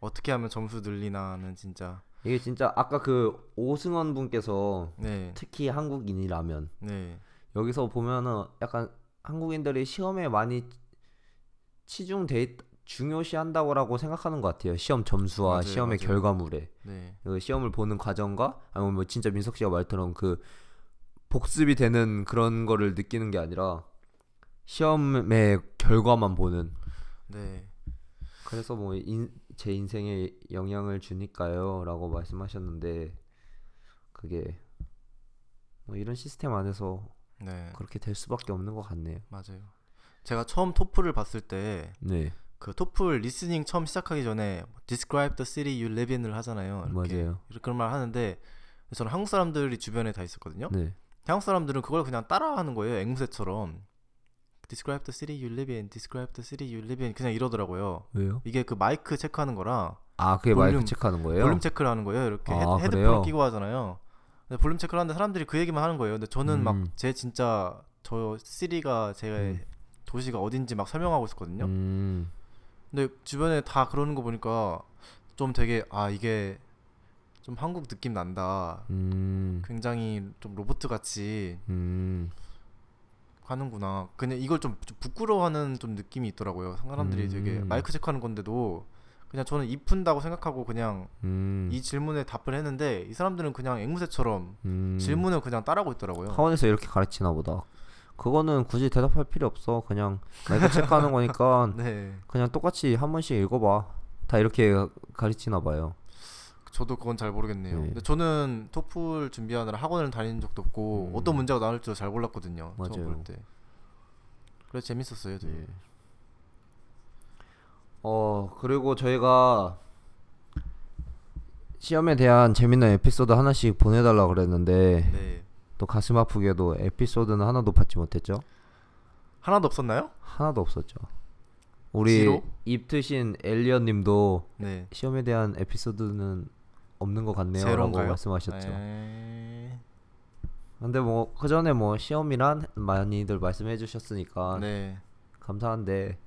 어떻게 하면 점수 늘리나는 진짜. 이게 진짜 아까 그 오승원 분께서 네, 특히 한국인이라면 네, 여기서 보면은 약간 한국인들이 시험에 많이 치중돼 있- 중요시한다고라고 생각하는 것 같아요. 시험 점수와 맞아요, 시험의 맞아요. 결과물에 네, 그 시험을 보는 과정과 아니면 뭐 진짜 민석 씨가 말처럼 그 복습이 되는 그런 거를 느끼는 게 아니라 시험의 결과만 보는 네, 그래서 뭐 제 인생에 영향을 주니까요라고 말씀하셨는데 그게 뭐 이런 시스템 안에서 네, 그렇게 될 수밖에 없는 것 같네요. 맞아요. 제가 처음 토플을 봤을 때 네, 그 토플 listening 처음 시작하기 전에 describe the city you live in을 하잖아요. 이렇게 맞아요. 이렇게 그런 말 하는데 저는 한국 사람들이 주변에 다 있었거든요. 네, 한국 사람들은 그걸 그냥 따라하는 거예요. 앵무새처럼. Describe the city you live in. Describe the city you live in. 그냥 이러더라고요. 왜요? 이게 그 마이크 체크하는 거라 아 그게 볼륨- 마이크 체크하는 거예요? 볼륨 체크를 하는 거예요. 이렇게 아, 헤드, 그래요? 끼고 하잖아요. 볼륨 체크를 하는데 사람들이 그 얘기만 하는 거예요. 근데 저는 음. 막제 진짜 저 시리가 제 음. 도시가 어딘지 막 설명하고 있었거든요. 음, 근데 주변에 다 그러는 거 보니까 좀 되게 아 이게 좀 한국 느낌 난다. 음, 굉장히 좀 로봇 같이 음, 하는구나. 그냥 이걸 좀, 좀 부끄러워하는 좀 느낌이 있더라고요. 사람들이 되게 음. 마이크 체크하는 건데도 그냥 저는 이쁜다고 생각하고 그냥 음, 이 질문에 답을 했는데 이 사람들은 그냥 앵무새처럼 음. 질문을 그냥 따라하고 있더라고요. 학원에서 이렇게 가르치나 보다. 그거는 굳이 대답할 필요 없어. 그냥 마이크 체크하는 거니까 네, 그냥 똑같이 한 번씩 읽어봐. 다 이렇게 가르치나 봐요. 저도 그건 잘 모르겠네요. 네. 근데 저는 토플 준비하느라 학원을 다닌 적도 없고 음. 어떤 문제가 나올지도 잘 몰랐거든요. 처음 맞아요. 볼 때. 그래서 재밌었어요. 되게. 네. 어 그리고 저희가 시험에 대한 재밌는 에피소드 하나씩 보내달라 그랬는데 네. 또 가슴 아프게도 에피소드는 하나도 받지 못했죠. 하나도 없었나요? 하나도 없었죠. 우리 지로? 입트신 엘리언님도 네. 시험에 대한 에피소드는 없는 것 같네요라고? 말씀하셨죠. 에이... 근데 뭐 그 전에 뭐 시험이란 많이들 말씀해 주셨으니까 네. 감사한데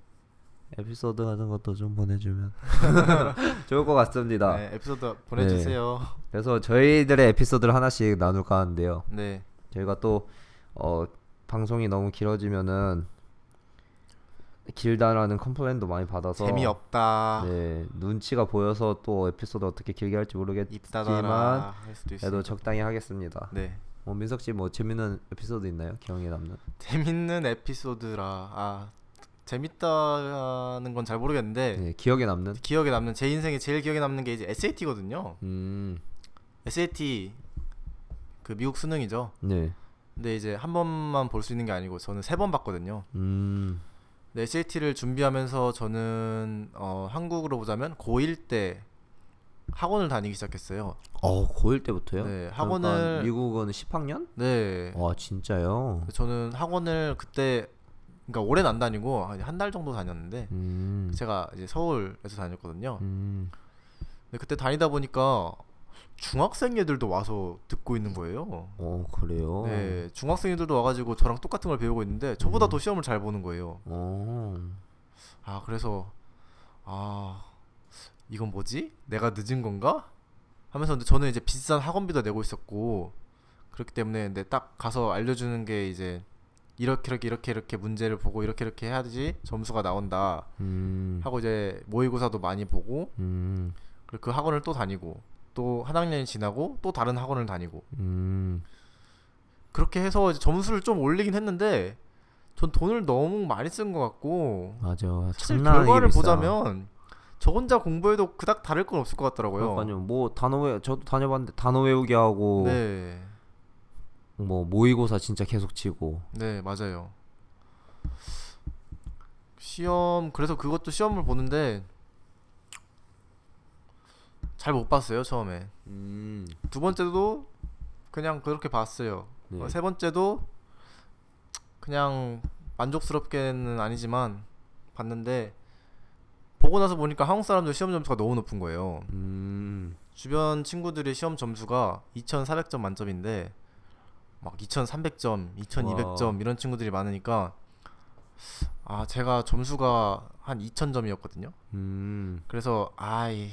에피소드 같은 것도 좀 보내주면 좋을 것 같습니다. 네. 에피소드 보내주세요. 그래서 저희들의 에피소드를 하나씩 나눌까 하는데요. 네. 저희가 또 어, 방송이 너무 길어지면은 길다라는 complain도 많이 받아서 재미없다. 네 눈치가 보여서 또 에피소드 어떻게 길게 할지 입 모르겠지만. 그래도 적당히 하겠습니다. 네. 뭐 민석 씨뭐 재밌는 에피소드 있나요? 기억에 남는? 재밌는 에피소드라 아 재밌다는 건 잘 모르겠는데 네, 기억에 남는? 기억에 남는 제 인생에 제일 기억에 남는 게 이제 SAT거든요. 음, SAT 그 미국 수능이죠. 네, 근데 이제 한 번만 볼 수 있는 게 아니고 저는 세 번 봤거든요. 음, 근데 SAT를 준비하면서 저는 어, 한국으로 보자면 고1 때 학원을 다니기 시작했어요. 어 고1 때부터요? 네, 그러니까 학원을- 미국은 10학년? 네. 와 진짜요? 저는 학원을 그때 그러니까 오래는 안 다니고 한 달 정도 다녔는데 음, 제가 이제 서울에서 다녔거든요. 음, 근데 그때 다니다 보니까 중학생 애들도 와서 듣고 있는 거예요. 어 그래요? 네, 중학생 애들도 와가지고 저랑 똑같은 걸 배우고 있는데 저보다 음. 더 시험을 잘 보는 거예요. 어, 아 그래서 아 이건 뭐지? 내가 늦은 건가? 하면서 근데 저는 이제 비싼 학원비도 내고 있었고 그렇기 때문에 근데 딱 가서 알려주는 게 이제 이렇게 이렇게 이렇게 이렇게 문제를 보고 이렇게 이렇게 해야지 점수가 나온다 음, 하고 이제 모의고사도 많이 보고 음, 그리고 그 학원을 또 다니고 또 한 학년이 지나고 또 다른 학원을 다니고 음, 그렇게 해서 점수를 좀 올리긴 했는데 전 돈을 너무 많이 쓴 것 같고 맞아. 사실 결과를 비싸. 보자면 저 혼자 공부해도 그닥 다를 건 없을 것 같더라고요. 그러니까요. 뭐 단어 외 저도 다녀봤는데 단어 외우기 하고 네, 뭐 모의고사 진짜 계속 치고. 네 맞아요. 시험 그래서 그것도 시험을 보는데 잘 못 봤어요 처음에. 음, 두 번째도 그냥 그렇게 봤어요. 네. 어, 세 번째도 그냥 만족스럽게는 아니지만 봤는데 보고 나서 보니까 한국 사람들 시험 점수가 너무 높은 거예요. 음, 주변 친구들의 시험 점수가 2,400점 만점인데 막 2,300점, 2,200점 이런 친구들이 많으니까 아 제가 점수가 한 2,000점이었거든요. 음, 그래서 아이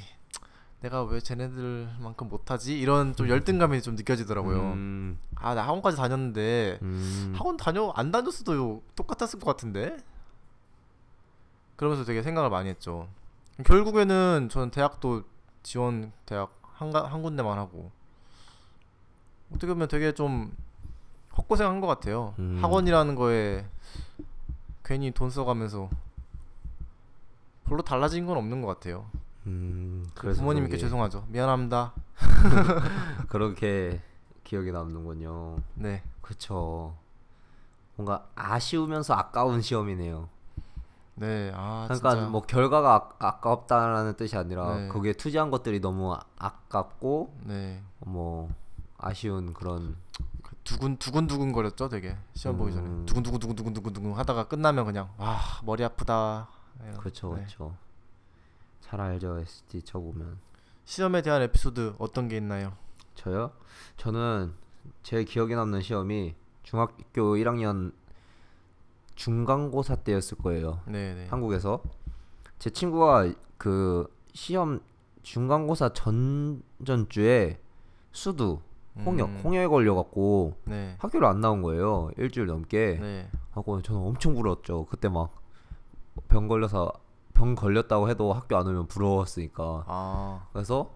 내가 왜 쟤네들만큼 못하지 이런 좀 열등감이 좀 느껴지더라고요. 음, 아나 학원까지 다녔는데 음, 학원 다녀 안 다녔어도 똑같았을 것 같은데 그러면서 되게 생각을 많이 했죠. 결국에는 저는 대학도 지원 대학 한, 가- 한 군데만 하고 어떻게 보면 되게 좀 헛고생한 것 같아요. 음. 학원이라는 거에 괜히 돈 써가면서 별로 달라진 건 없는 것 같아요. 음. 그래서 부모님께 죄송하죠. 미안합니다. 그렇게 기억에 남는군요. 네, 그쵸. 뭔가 아쉬우면서 아까운 시험이네요. 네, 아 그러니까 진짜 뭐 결과가 아, 아깝다라는 뜻이 아니라 네. 거기에 투자한 것들이 너무 아, 아깝고 네, 뭐 아쉬운 그런 두근 두근 두근 거렸죠, 되게 시험 보기 전에 음. 두근 두근 두근 두근 두근 두근 하다가 끝나면 그냥 와 머리 아프다. 예, 그렇죠, 네. 그렇죠. 잘 알죠 ST 쳐보면. 시험에 대한 에피소드 어떤 게 있나요? 저요? 저는 제 기억에 남는 시험이 중학교 1학년 중간고사 때였을 거예요. 네, 네. 한국에서 제 친구가 그 시험 중간고사 전전 주에 수두 홍역 음. 홍역에 걸려 갖고 네. 학교를 안 나온 거예요. 일주일 넘게. 네. 하고 저는 엄청 부러웠죠. 그때 막 병 걸려서 병 걸렸다고 해도 학교 안 오면 부러웠으니까. 아. 그래서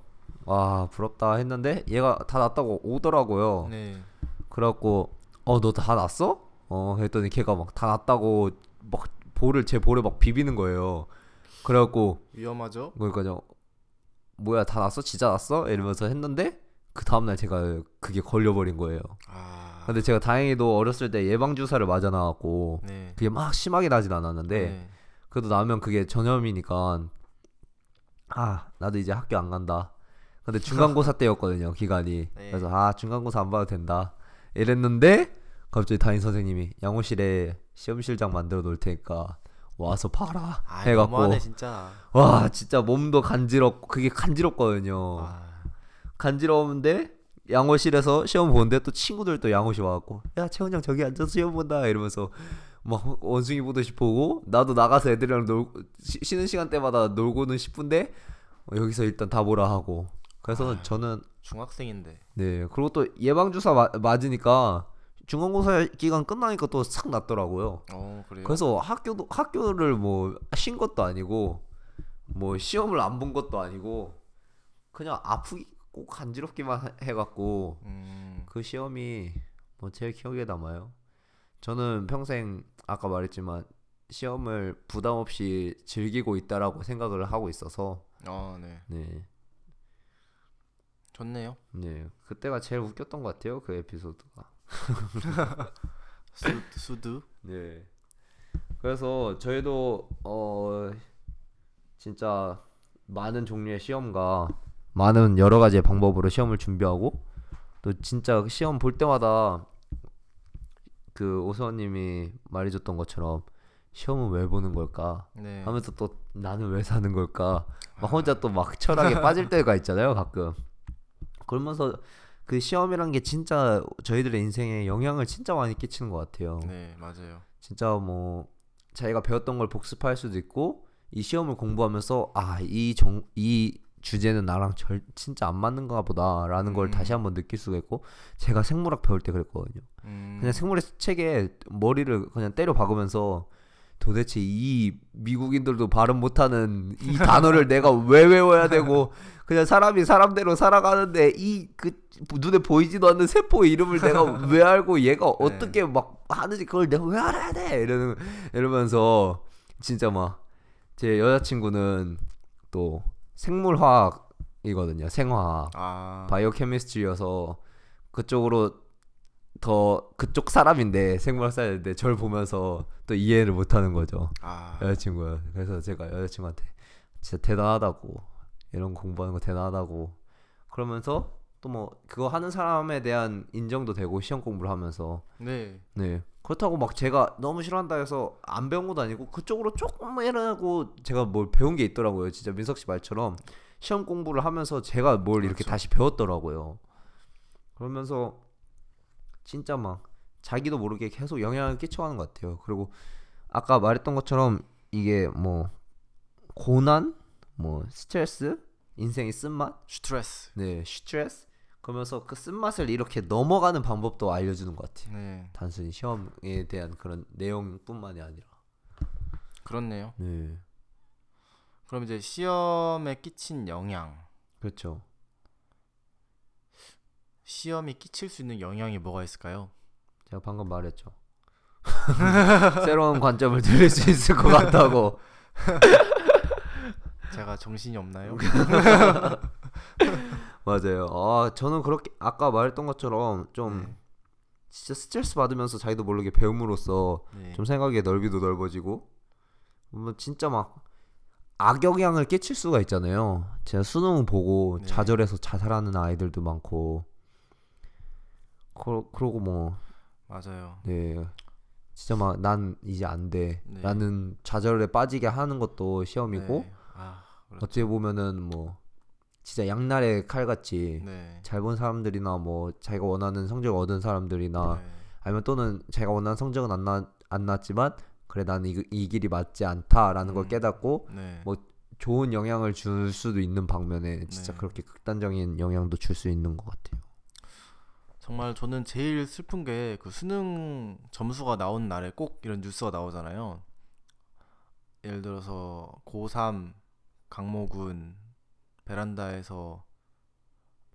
와 부럽다 했는데 얘가 다 났다고 오더라고요. 네. 그래갖고 어 너 다 났어? 어 했더니 걔가 막 다 났다고 막 볼을 제 볼에 막 비비는 거예요. 그래갖고 위험하죠? 그러니까요 뭐야 다 났어? 진짜 났어? 이러면서 했는데 그 다음날 제가 그게 걸려버린 거예요. 아. 근데 제가 다행히도 어렸을 때 예방 주사를 맞아 놔갖고 네. 그게 막 심하게 나진 않았는데 네. 그래도 나면 그게 전염이니까 아 나도 이제 학교 안 간다. 근데 중간고사 때였거든요 기간이. 네. 그래서 아 중간고사 안 봐도 된다. 이랬는데 갑자기 담임 선생님이 양호실에 시험실장 만들어 놓을 테니까 와서 봐라 아, 해갖고 너무하네 진짜. 와 진짜 몸도 간지럽고 그게 간지럽거든요. 아. 간지러운데 양호실에서 시험 보는데 또 친구들도 양호실 와갖고 야 최원장 저기 앉아서 시험 본다 이러면서 막 원숭이 보듯이 보고 나도 나가서 애들이랑 놀 쉬- 쉬는 시간 때마다 놀고는 싶은데 어, 여기서 일단 다 보라 하고 그래서 아유. 저는 중학생인데. 네 그리고 또 예방 주사 맞으니까 중간고사 기간 끝나니까 또 싹 났더라고요. 어. 그래서 학교도 학교를 뭐 쉰 것도 아니고 뭐 시험을 안 본 것도 아니고 그냥 아프 고 간지럽기만 해- 해갖고 음. 그 시험이 뭐 제일 기억에 남아요. 저는 평생 아까 말했지만 시험을 부담 없이 즐기고 있다라고 생각을 하고 있어서 아, 네. 네, 좋네요. 네 그때가 제일 웃겼던 것 같아요 그 에피소드가. 수, 수두. 네. 그래서 저희도 어 진짜 많은 종류의 시험과 많은 여러 가지의 방법으로 시험을 준비하고 또 진짜 시험 볼 때마다 그 오수원님이 말해줬던 것처럼 시험은 왜 보는 걸까 네. 하면서 또 나는 왜 사는 걸까 막 혼자 또 막 철학에 빠질 때가 있잖아요 가끔 그러면서 그 시험이란 게 진짜 저희들의 인생에 영향을 진짜 많이 끼치는 것 같아요. 네, 맞아요. 진짜 뭐 자기가 배웠던 걸 복습할 수도 있고 이 시험을 공부하면서 아이정이 주제는 나랑 절 진짜 안 맞는 가 보다라는 걸 음. 다시 한번 느낄 수가 있고 제가 생물학 배울 때 그랬거든요. 음. 그냥 생물학 책에 머리를 그냥 때려 박으면서 도대체 이 미국인들도 발음 못하는 이 단어를 내가 왜 외워야 되고 그냥 사람이 사람대로 살아가는데 이 그 눈에 보이지도 않는 세포의 이름을 내가 왜 알고 얘가 어떻게 막 하는지 그걸 내가 왜 알아야 돼 이러는 이러면서 진짜 막 제 여자친구는 또 생물화학이거든요 생화학 아. 바이오케미스트리여서 그쪽으로 더 그쪽 사람인데 생물학사인데 절 보면서 또 이해를 못하는 거죠 아. 여자친구가 그래서 제가 여자친구한테 진짜 대단하다고 이런 공부하는 거 대단하다고 그러면서 또 뭐 그거 하는 사람에 대한 인정도 되고 시험 공부를 하면서 네. 네 그렇다고 막 제가 너무 싫어한다 해서 안 배운 것도 아니고 그쪽으로 조금이라고 제가 뭘 배운 게 있더라고요. 진짜 민석 씨 말처럼 시험 공부를 하면서 제가 뭘 이렇게 그렇죠. 다시 배웠더라고요. 그러면서 진짜 막 자기도 모르게 계속 영향을 끼쳐가는 것 같아요. 그리고 아까 말했던 것처럼 이게 뭐 고난 뭐 스트레스 인생의 쓴맛? 스트레스. 네 스트레스 그러면서 그 쓴맛을 이렇게 넘어가는 방법도 알려주는 것 같아요 네. 단순히 시험에 대한 그런 내용뿐만이 아니라 그렇네요. 네 그럼 이제 시험에 끼친 영향. 그렇죠 시험이 끼칠 수 있는 영향이 뭐가 있을까요? 제가 방금 말했죠 새로운 관점을 들릴 수 있을 것 같다고 제가 정신이 없나요? 맞아요 아 저는 그렇게 아까 말했던 것처럼 좀 네. 진짜 스트레스 받으면서 자기도 모르게 배움으로써 네. 좀 생각의 넓이도 넓어지고 뭐 진짜 막 악영향을 끼칠 수가 있잖아요. 제가 수능 보고 네. 좌절해서 자살하는 아이들도 많고 그러, 그러고 뭐 맞아요. 네. 진짜 막 난 이제 안 돼. 네. 라는 좌절에 빠지게 하는 것도 시험이고 네. 아, 그렇죠. 어떻게 보면은 뭐 진짜 양날의 칼같이 네. 잘본 사람들이나 뭐 자기가 원하는 성적을 얻은 사람들이나 네. 아니면 또는 자기가 원하는 성적은 안, 나, 안 났지만 그래 나는 이, 이 길이 맞지 않다라는 걸 음. 깨닫고 네. 뭐 좋은 영향을 줄 수도 있는 방면에 진짜 네. 그렇게 극단적인 영향도 줄 수 있는 것 같아요. 정말 저는 제일 슬픈 게 그 수능 점수가 나온 날에 꼭 이런 뉴스가 나오잖아요. 예를 들어서 고3 강모군 베란다에서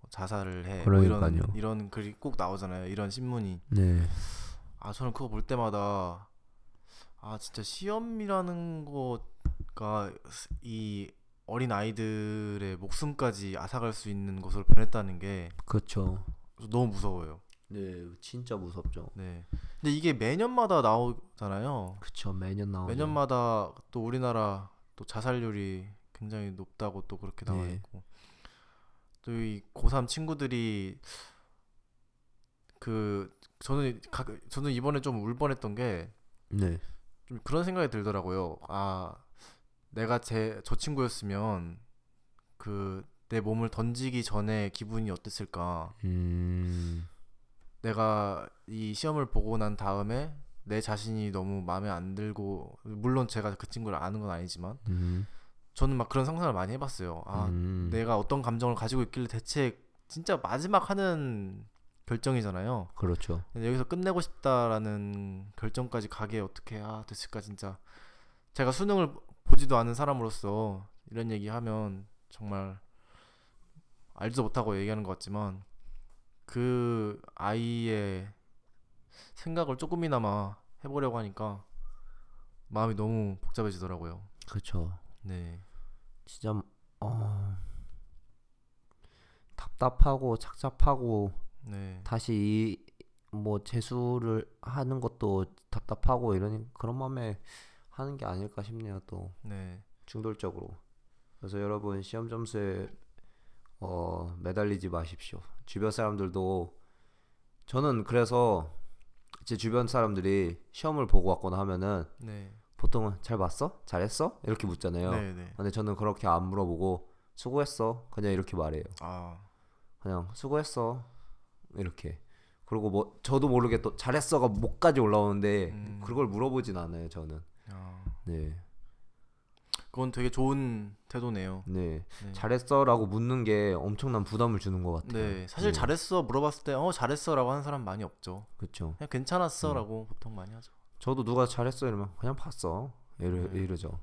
뭐 자살을 해. 뭐 이런 그러니까요. 이런 글이 꼭 나오잖아요. 이런 신문이. 네. 아 저는 그거 볼 때마다 아 진짜 시험이라는 거가 이 어린 아이들의 목숨까지 앗아갈 수 있는 것으로 변했다는 게 그렇죠. 너무 무서워요. 네, 진짜 무섭죠. 네. 근데 이게 매년마다 나오잖아요. 그쵸 매년 나오죠. 매년마다 또 우리나라 또 자살률이 굉장히 높다고 또 그렇게 나와 네. 있고 또 이 고3 친구들이 그 저는 가, 저는 이번에 좀 울 뻔했던 게좀 네. 그런 생각이 들더라고요. 아 내가 제 저 친구였으면 그 내 몸을 던지기 전에 기분이 어땠을까? 음. 내가 이 시험을 보고 난 다음에 내 자신이 너무 마음에 안 들고 물론 제가 그 친구를 아는 건 아니지만 음. 저는 막 그런 상상을 많이 해봤어요. 아 음. 내가 어떤 감정을 가지고 있길래 대체 진짜 마지막 하는 결정이잖아요. 그렇죠. 여기서 끝내고 싶다라는 결정까지 가게 어떻게 아 됐을까 진짜 제가 수능을 보지도 않은 사람으로서 이런 얘기하면 정말 알지도 못하고 얘기하는 것 같지만 그 아이의 생각을 조금이나마 해보려고 하니까 마음이 너무 복잡해지더라고요. 그렇죠. 네, 진짜 어 답답하고 착잡하고 네, 다시 이 뭐 재수를 하는 것도 답답하고 이러니 그런 마음에 하는 게 아닐까 싶네요 또. 네, 중돌적으로. 그래서 여러분 시험 점수에 어 매달리지 마십시오. 주변 사람들도 저는 그래서 제 주변 사람들이 시험을 보고 왔거나 하면은 네, 보통은 잘 봤어? 잘했어? 이렇게 묻잖아요 네, 네. 근데 저는 그렇게 안 물어보고 수고했어 그냥 이렇게 말해요 아, 그냥 수고했어 이렇게 그리고 뭐 저도 모르게 또 잘했어가 목까지 올라오는데 음. 그걸 물어보진 않아요 저는 아, 네, 그건 되게 좋은 태도네요. 네. 네. 잘했어라고 묻는 게 엄청난 부담을 주는 것 같아요 네, 사실 잘했어 물어봤을 때 어 잘했어라고 하는 사람 많이 없죠. 그렇죠 그냥 괜찮았어라고 보통 많이 하죠. 저도 누가 잘했어 이러면 그냥 봤어 이러, 네. 이러죠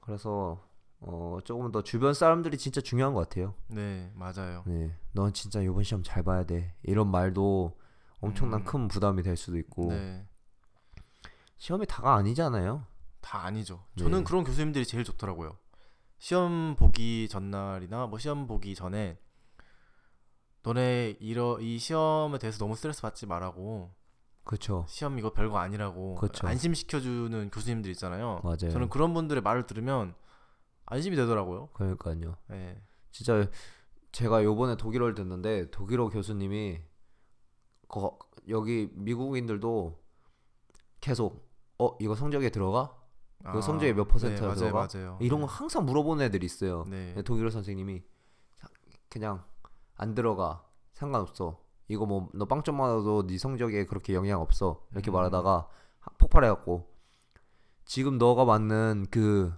그래서 어 조금 더 주변 사람들이 진짜 중요한 것 같아요 네, 맞아요. 네, 넌 진짜 이번 시험 잘 봐야 돼 이런 말도 엄청난 음. 큰 부담이 될 수도 있고 네, 시험이 다가 아니잖아요 다 아니죠. 네. 저는 그런 교수님들이 제일 좋더라고요. 시험 보기 전날이나 뭐 시험 보기 전에 너네 이러 이 시험에 대해서 너무 스트레스 받지 말라고 그렇죠 시험 이거 별거 아니라고 그쵸. 안심시켜주는 교수님들 있잖아요. 맞아요 저는 그런 분들의 말을 들으면 안심이 되더라고요. 그러니까요 네, 진짜 제가 요번에 독일어를 듣는데 독일어 교수님이 거, 여기 미국인들도 계속 어 이거 성적에 들어가 그 성적이 몇 퍼센트나 네, 들어가? 맞아요. 이런 거 항상 물어보는 애들이 있어요 네, 독일어 선생님이 사- 그냥 안 들어가 상관없어 이거 뭐 너 빵점 맞아도 네 성적에 그렇게 영향 없어. 이렇게 음. 말하다가 폭발해갖고 지금 너가 맞는 그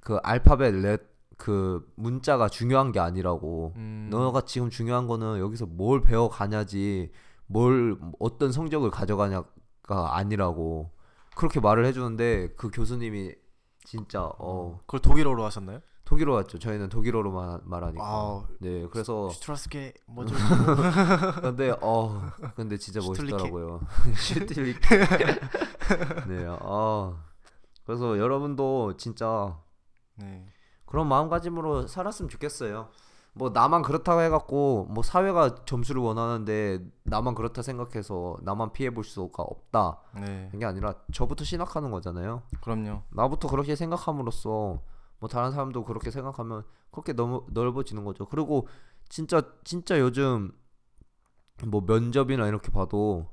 그 알파벳 렛 그 문자가 중요한 게 아니라고. 음, 너가 지금 중요한 거는 여기서 뭘 배워 가냐지 뭘 어떤 성적을 가져가냐가 아니라고. 그렇게 말을 해주는데 그 교수님이 진짜 어. 그걸 독일어로 하셨나요? 독일어 같죠 저희는 독일어로 말, 말하니까 아, 네 그래서 슈트라스게 뭐죠? 근데 어 근데 진짜. 멋있더라고요 슈틸리 네어 그래서 여러분도 진짜 네, 그런 마음가짐으로 살았으면 좋겠어요. 뭐 나만 그렇다고 해갖고 뭐 사회가 점수를 원하는데 나만 그렇다 생각해서 나만 피해 볼 수가 없다 네, 이게 아니라 저부터 시작하는 거잖아요. 그럼요. 나부터 그렇게 생각함으로써 뭐 다른 사람도 그렇게 생각하면 그렇게 너무 넓어지는 거죠. 그리고 진짜 진짜 요즘 뭐 면접이나 이렇게 봐도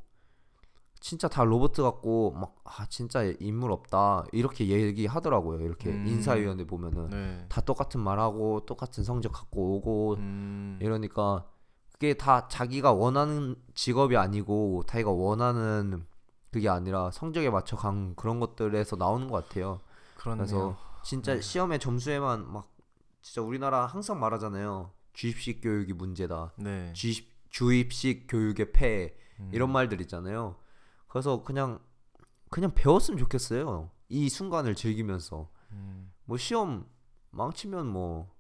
진짜 다 로봇 같고 막 아 진짜 인물 없다 이렇게 얘기하더라고요. 이렇게 음. 인사위원회 보면은 네. 다 똑같은 말하고 똑같은 성적 갖고 오고 음. 이러니까 그게 다 자기가 원하는 직업이 아니고 자기가 원하는 그게 아니라 성적에 맞춰 간 그런 것들에서 나오는 것 같아요. 그렇네요. 그래서 진짜 네. 시험의 점수에만 막 진짜 우리나라 항상 말하잖아요. 주입식 교육이 문제다. 네. 주입, 주입식 교육의 폐 음. 이런 말들 있잖아요. 그래서 그냥 그냥 배웠으면 좋겠어요. 이 순간을 즐기면서 음. 뭐 시험 망치면 뭐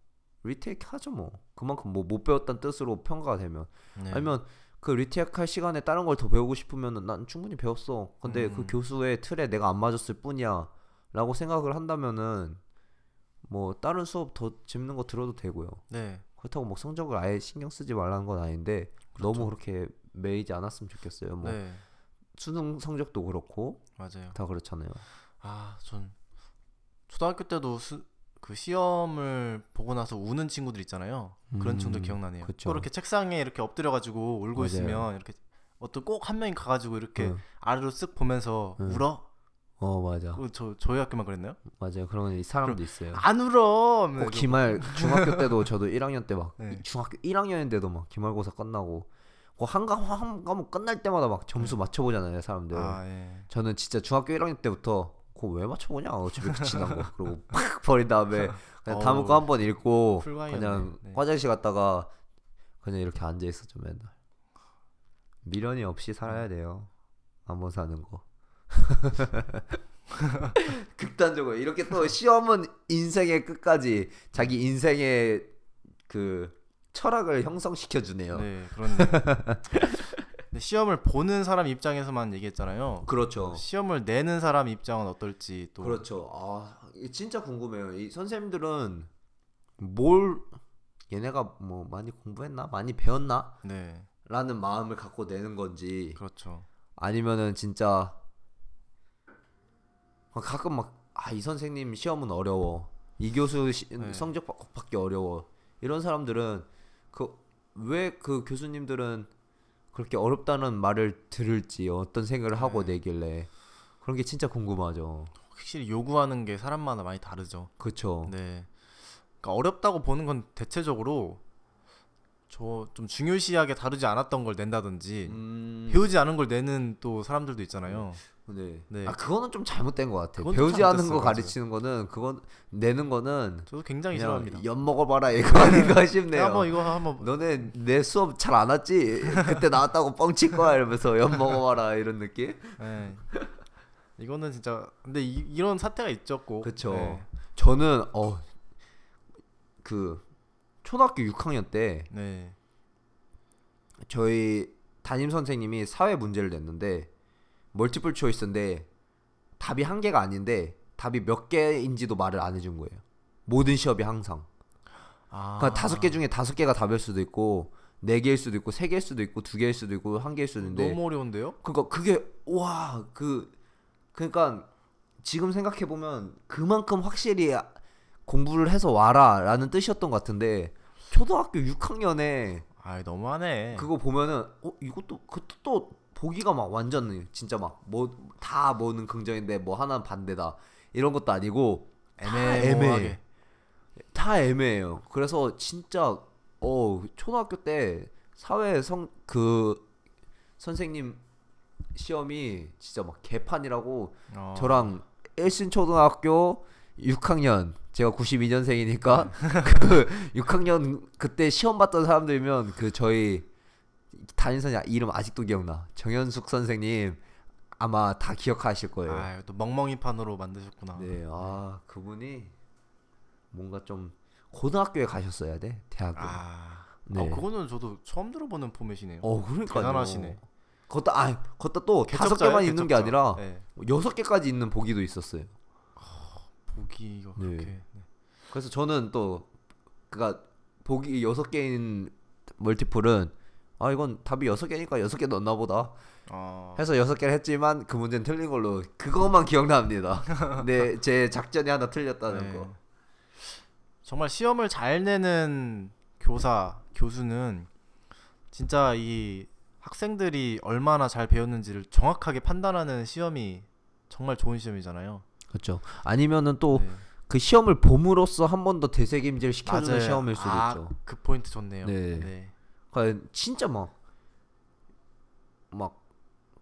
retake 하죠 뭐. 그만큼 뭐 못 배웠다는 뜻으로 평가가 되면 네. 아니면 그 retake 할 시간에 다른 걸 더 배우고 싶으면은 난 충분히 배웠어. 근데 그 음. 교수의 틀에 내가 안 맞았을 뿐이야 라고 생각을 한다면은 뭐 다른 수업 더 재밌는 거 들어도 되고요. 네. 그렇다고 뭐 성적을 아예 신경 쓰지 말라는 건 아닌데 그렇죠. 너무 그렇게 매이지 않았으면 좋겠어요. 뭐 네. 수능 성적도 그렇고 맞아요. 다 그렇잖아요. 아, 전 초등학교 때도 수, 그 시험을 보고 나서 우는 친구들 있잖아요. 그런 음, 친구들 기억나네요. 그쵸. 또 이렇게 책상에 이렇게 엎드려 가지고 울고 맞아요. 있으면 이렇게 어떤 꼭 한 명이 가 가지고 이렇게 응. 아래로 쓱 보면서 응. 울어? 어 맞아, 그 저 저희 학교만 그랬나요? 맞아요. 그런 이 사람도 있어요. 안 울어. 꼭 어, 기말 중학교 때도 저도 1학년 때막 네. 중학교 1학년인데도 막 기말고사 끝나고 그한 과목 한 과목 끝날 때마다 막 점수 맞춰보잖아요 사람들. 아, 예. 저는 진짜 중학교 1학년 때부터 그거 왜 맞춰보냐 어차피 지난 거 그러고 팍 버린 다음에 그냥 다음 거 한 번 읽고. 그냥 네. 화장실 갔다가 그냥 이렇게 앉아 있었죠 맨날. 미련이 없이 살아야 돼요. 한번 사는 거. 극단적으로 이렇게 또 시험은 인생의 끝까지 자기 인생의 그 철학을 형성시켜 주네요. 네. 근데 시험을 보는 사람 입장에서만 얘기했잖아요. 그렇죠. 시험을 내는 사람 입장은 어떨지 또 그렇죠. 아, 진짜 궁금해요. 이 선생님들은 뭘 얘네가 뭐 많이 공부했나? 많이 배웠나? 네, 라는 마음을 갖고 내는 건지 그렇죠. 아니면은 진짜 아, 가끔 막 아 이 선생님 시험은 어려워 이 교수 시, 네. 성적 받- 받기 어려워 이런 사람들은 그왜그 교수님들은 그렇게 어렵다는 말을 들을지 어떤 생각을 하고 네. 내길래 그런 게 진짜 궁금하죠 확실히 요구하는 게 사람마다 많이 다르죠. 그쵸 네, 그러니까 어렵다고 보는 건 대체적으로 저 좀 중요시하게 다루지 않았던 걸 낸다든지 음, 배우지 않은 걸 내는 또 사람들도 있잖아요. 네. 네. 아 그거는 좀 잘못된 것 같아요 배우지 않은 거 가르치는 거는 그건 내는 거는 저도 굉장히 싫어합니다. 엿 먹어봐라 이거 아닌가 싶네요 한번 이거 한번 너네 내 수업 잘 안 왔지? 그때 나왔다고 뻥칠 거야 이러면서 엿 먹어봐라 이런 느낌? 네. 이거는 진짜 근데 이, 이런 사태가 있죠 꼭. 그쵸. 네. 저는 어 그 초등학교 6학년 때 네. 저희 담임 선생님이 사회 문제를 냈는데 멀티플 초이스인데 답이 한 개가 아닌데 답이 몇 개인지도 말을 안 해준 거예요. 모든 시험이 항상. 아. 그러니까 다섯 개 중에 다섯 개가 답일 수도 있고 네 개일 수도 있고 세 개일 수도 있고 두 개일 수도 있고 한 개일 수도 있는데 너무 어려운데요? 그러니까 그게 와 그 그러니까 지금 생각해 보면 그만큼 확실히 공부를 해서 와라라는 뜻이었던 것 같은데 초등학교 6학년에 아, 너무하네. 그거 보면은 어 이것도 그것도 또 보기가 막 완전 진짜 막 뭐 다 뭐는 긍정인데 뭐 하나는 반대다 이런 것도 아니고 다 애매모호하게. 애매해. 다 애매해요. 그래서 진짜 어 초등학교 때 사회 성 그 선생님 시험이 진짜 막 개판이라고 어. 저랑 일신 초등학교 6학년 제가 92년생이니까 그 6학년 그때 시험 봤던 사람들이면 그 저희 담임 선생 이름 아직도 기억나 정현숙 선생님 아마 다 기억하실 거예요. 아, 또 멍멍이 판으로 만드셨구나. 네, 아 그분이 뭔가 좀 고등학교에 가셨어야 돼 대학교. 아. 네. 아, 그거는 저도 처음 들어보는 포맷이네요. 어 그러니까 대단하시네. 그것도 아 그것도 또 다섯 개만 있는 게. 아니라 네. 여섯 개까지 있는 보기도 있었어요. 보기가 네. 그렇게. 네. 그래서 저는 또 그니까 보기 여섯 개인 멀티플은 아 이건 답이 여섯 개니까 여섯 개 넣나 보다 어. 해서 여섯 개를 했지만 그 문제는 틀린 걸로 그것만 기억납니다. 네, 제 작전이 하나 틀렸다는 네. 거. 정말 시험을 잘 내는 교사, 교수는 진짜 이 학생들이 얼마나 잘 배웠는지를 정확하게 판단하는 시험이 정말 좋은 시험이잖아요. 그렇죠. 아니면은 또 네. 그 시험을 봄으로써 한 번더 대세김질 시켜주는 맞아요. 시험일 수도 아, 있죠. 그 포인트 좋네요. 네. 네. 그러니까 진짜 막 막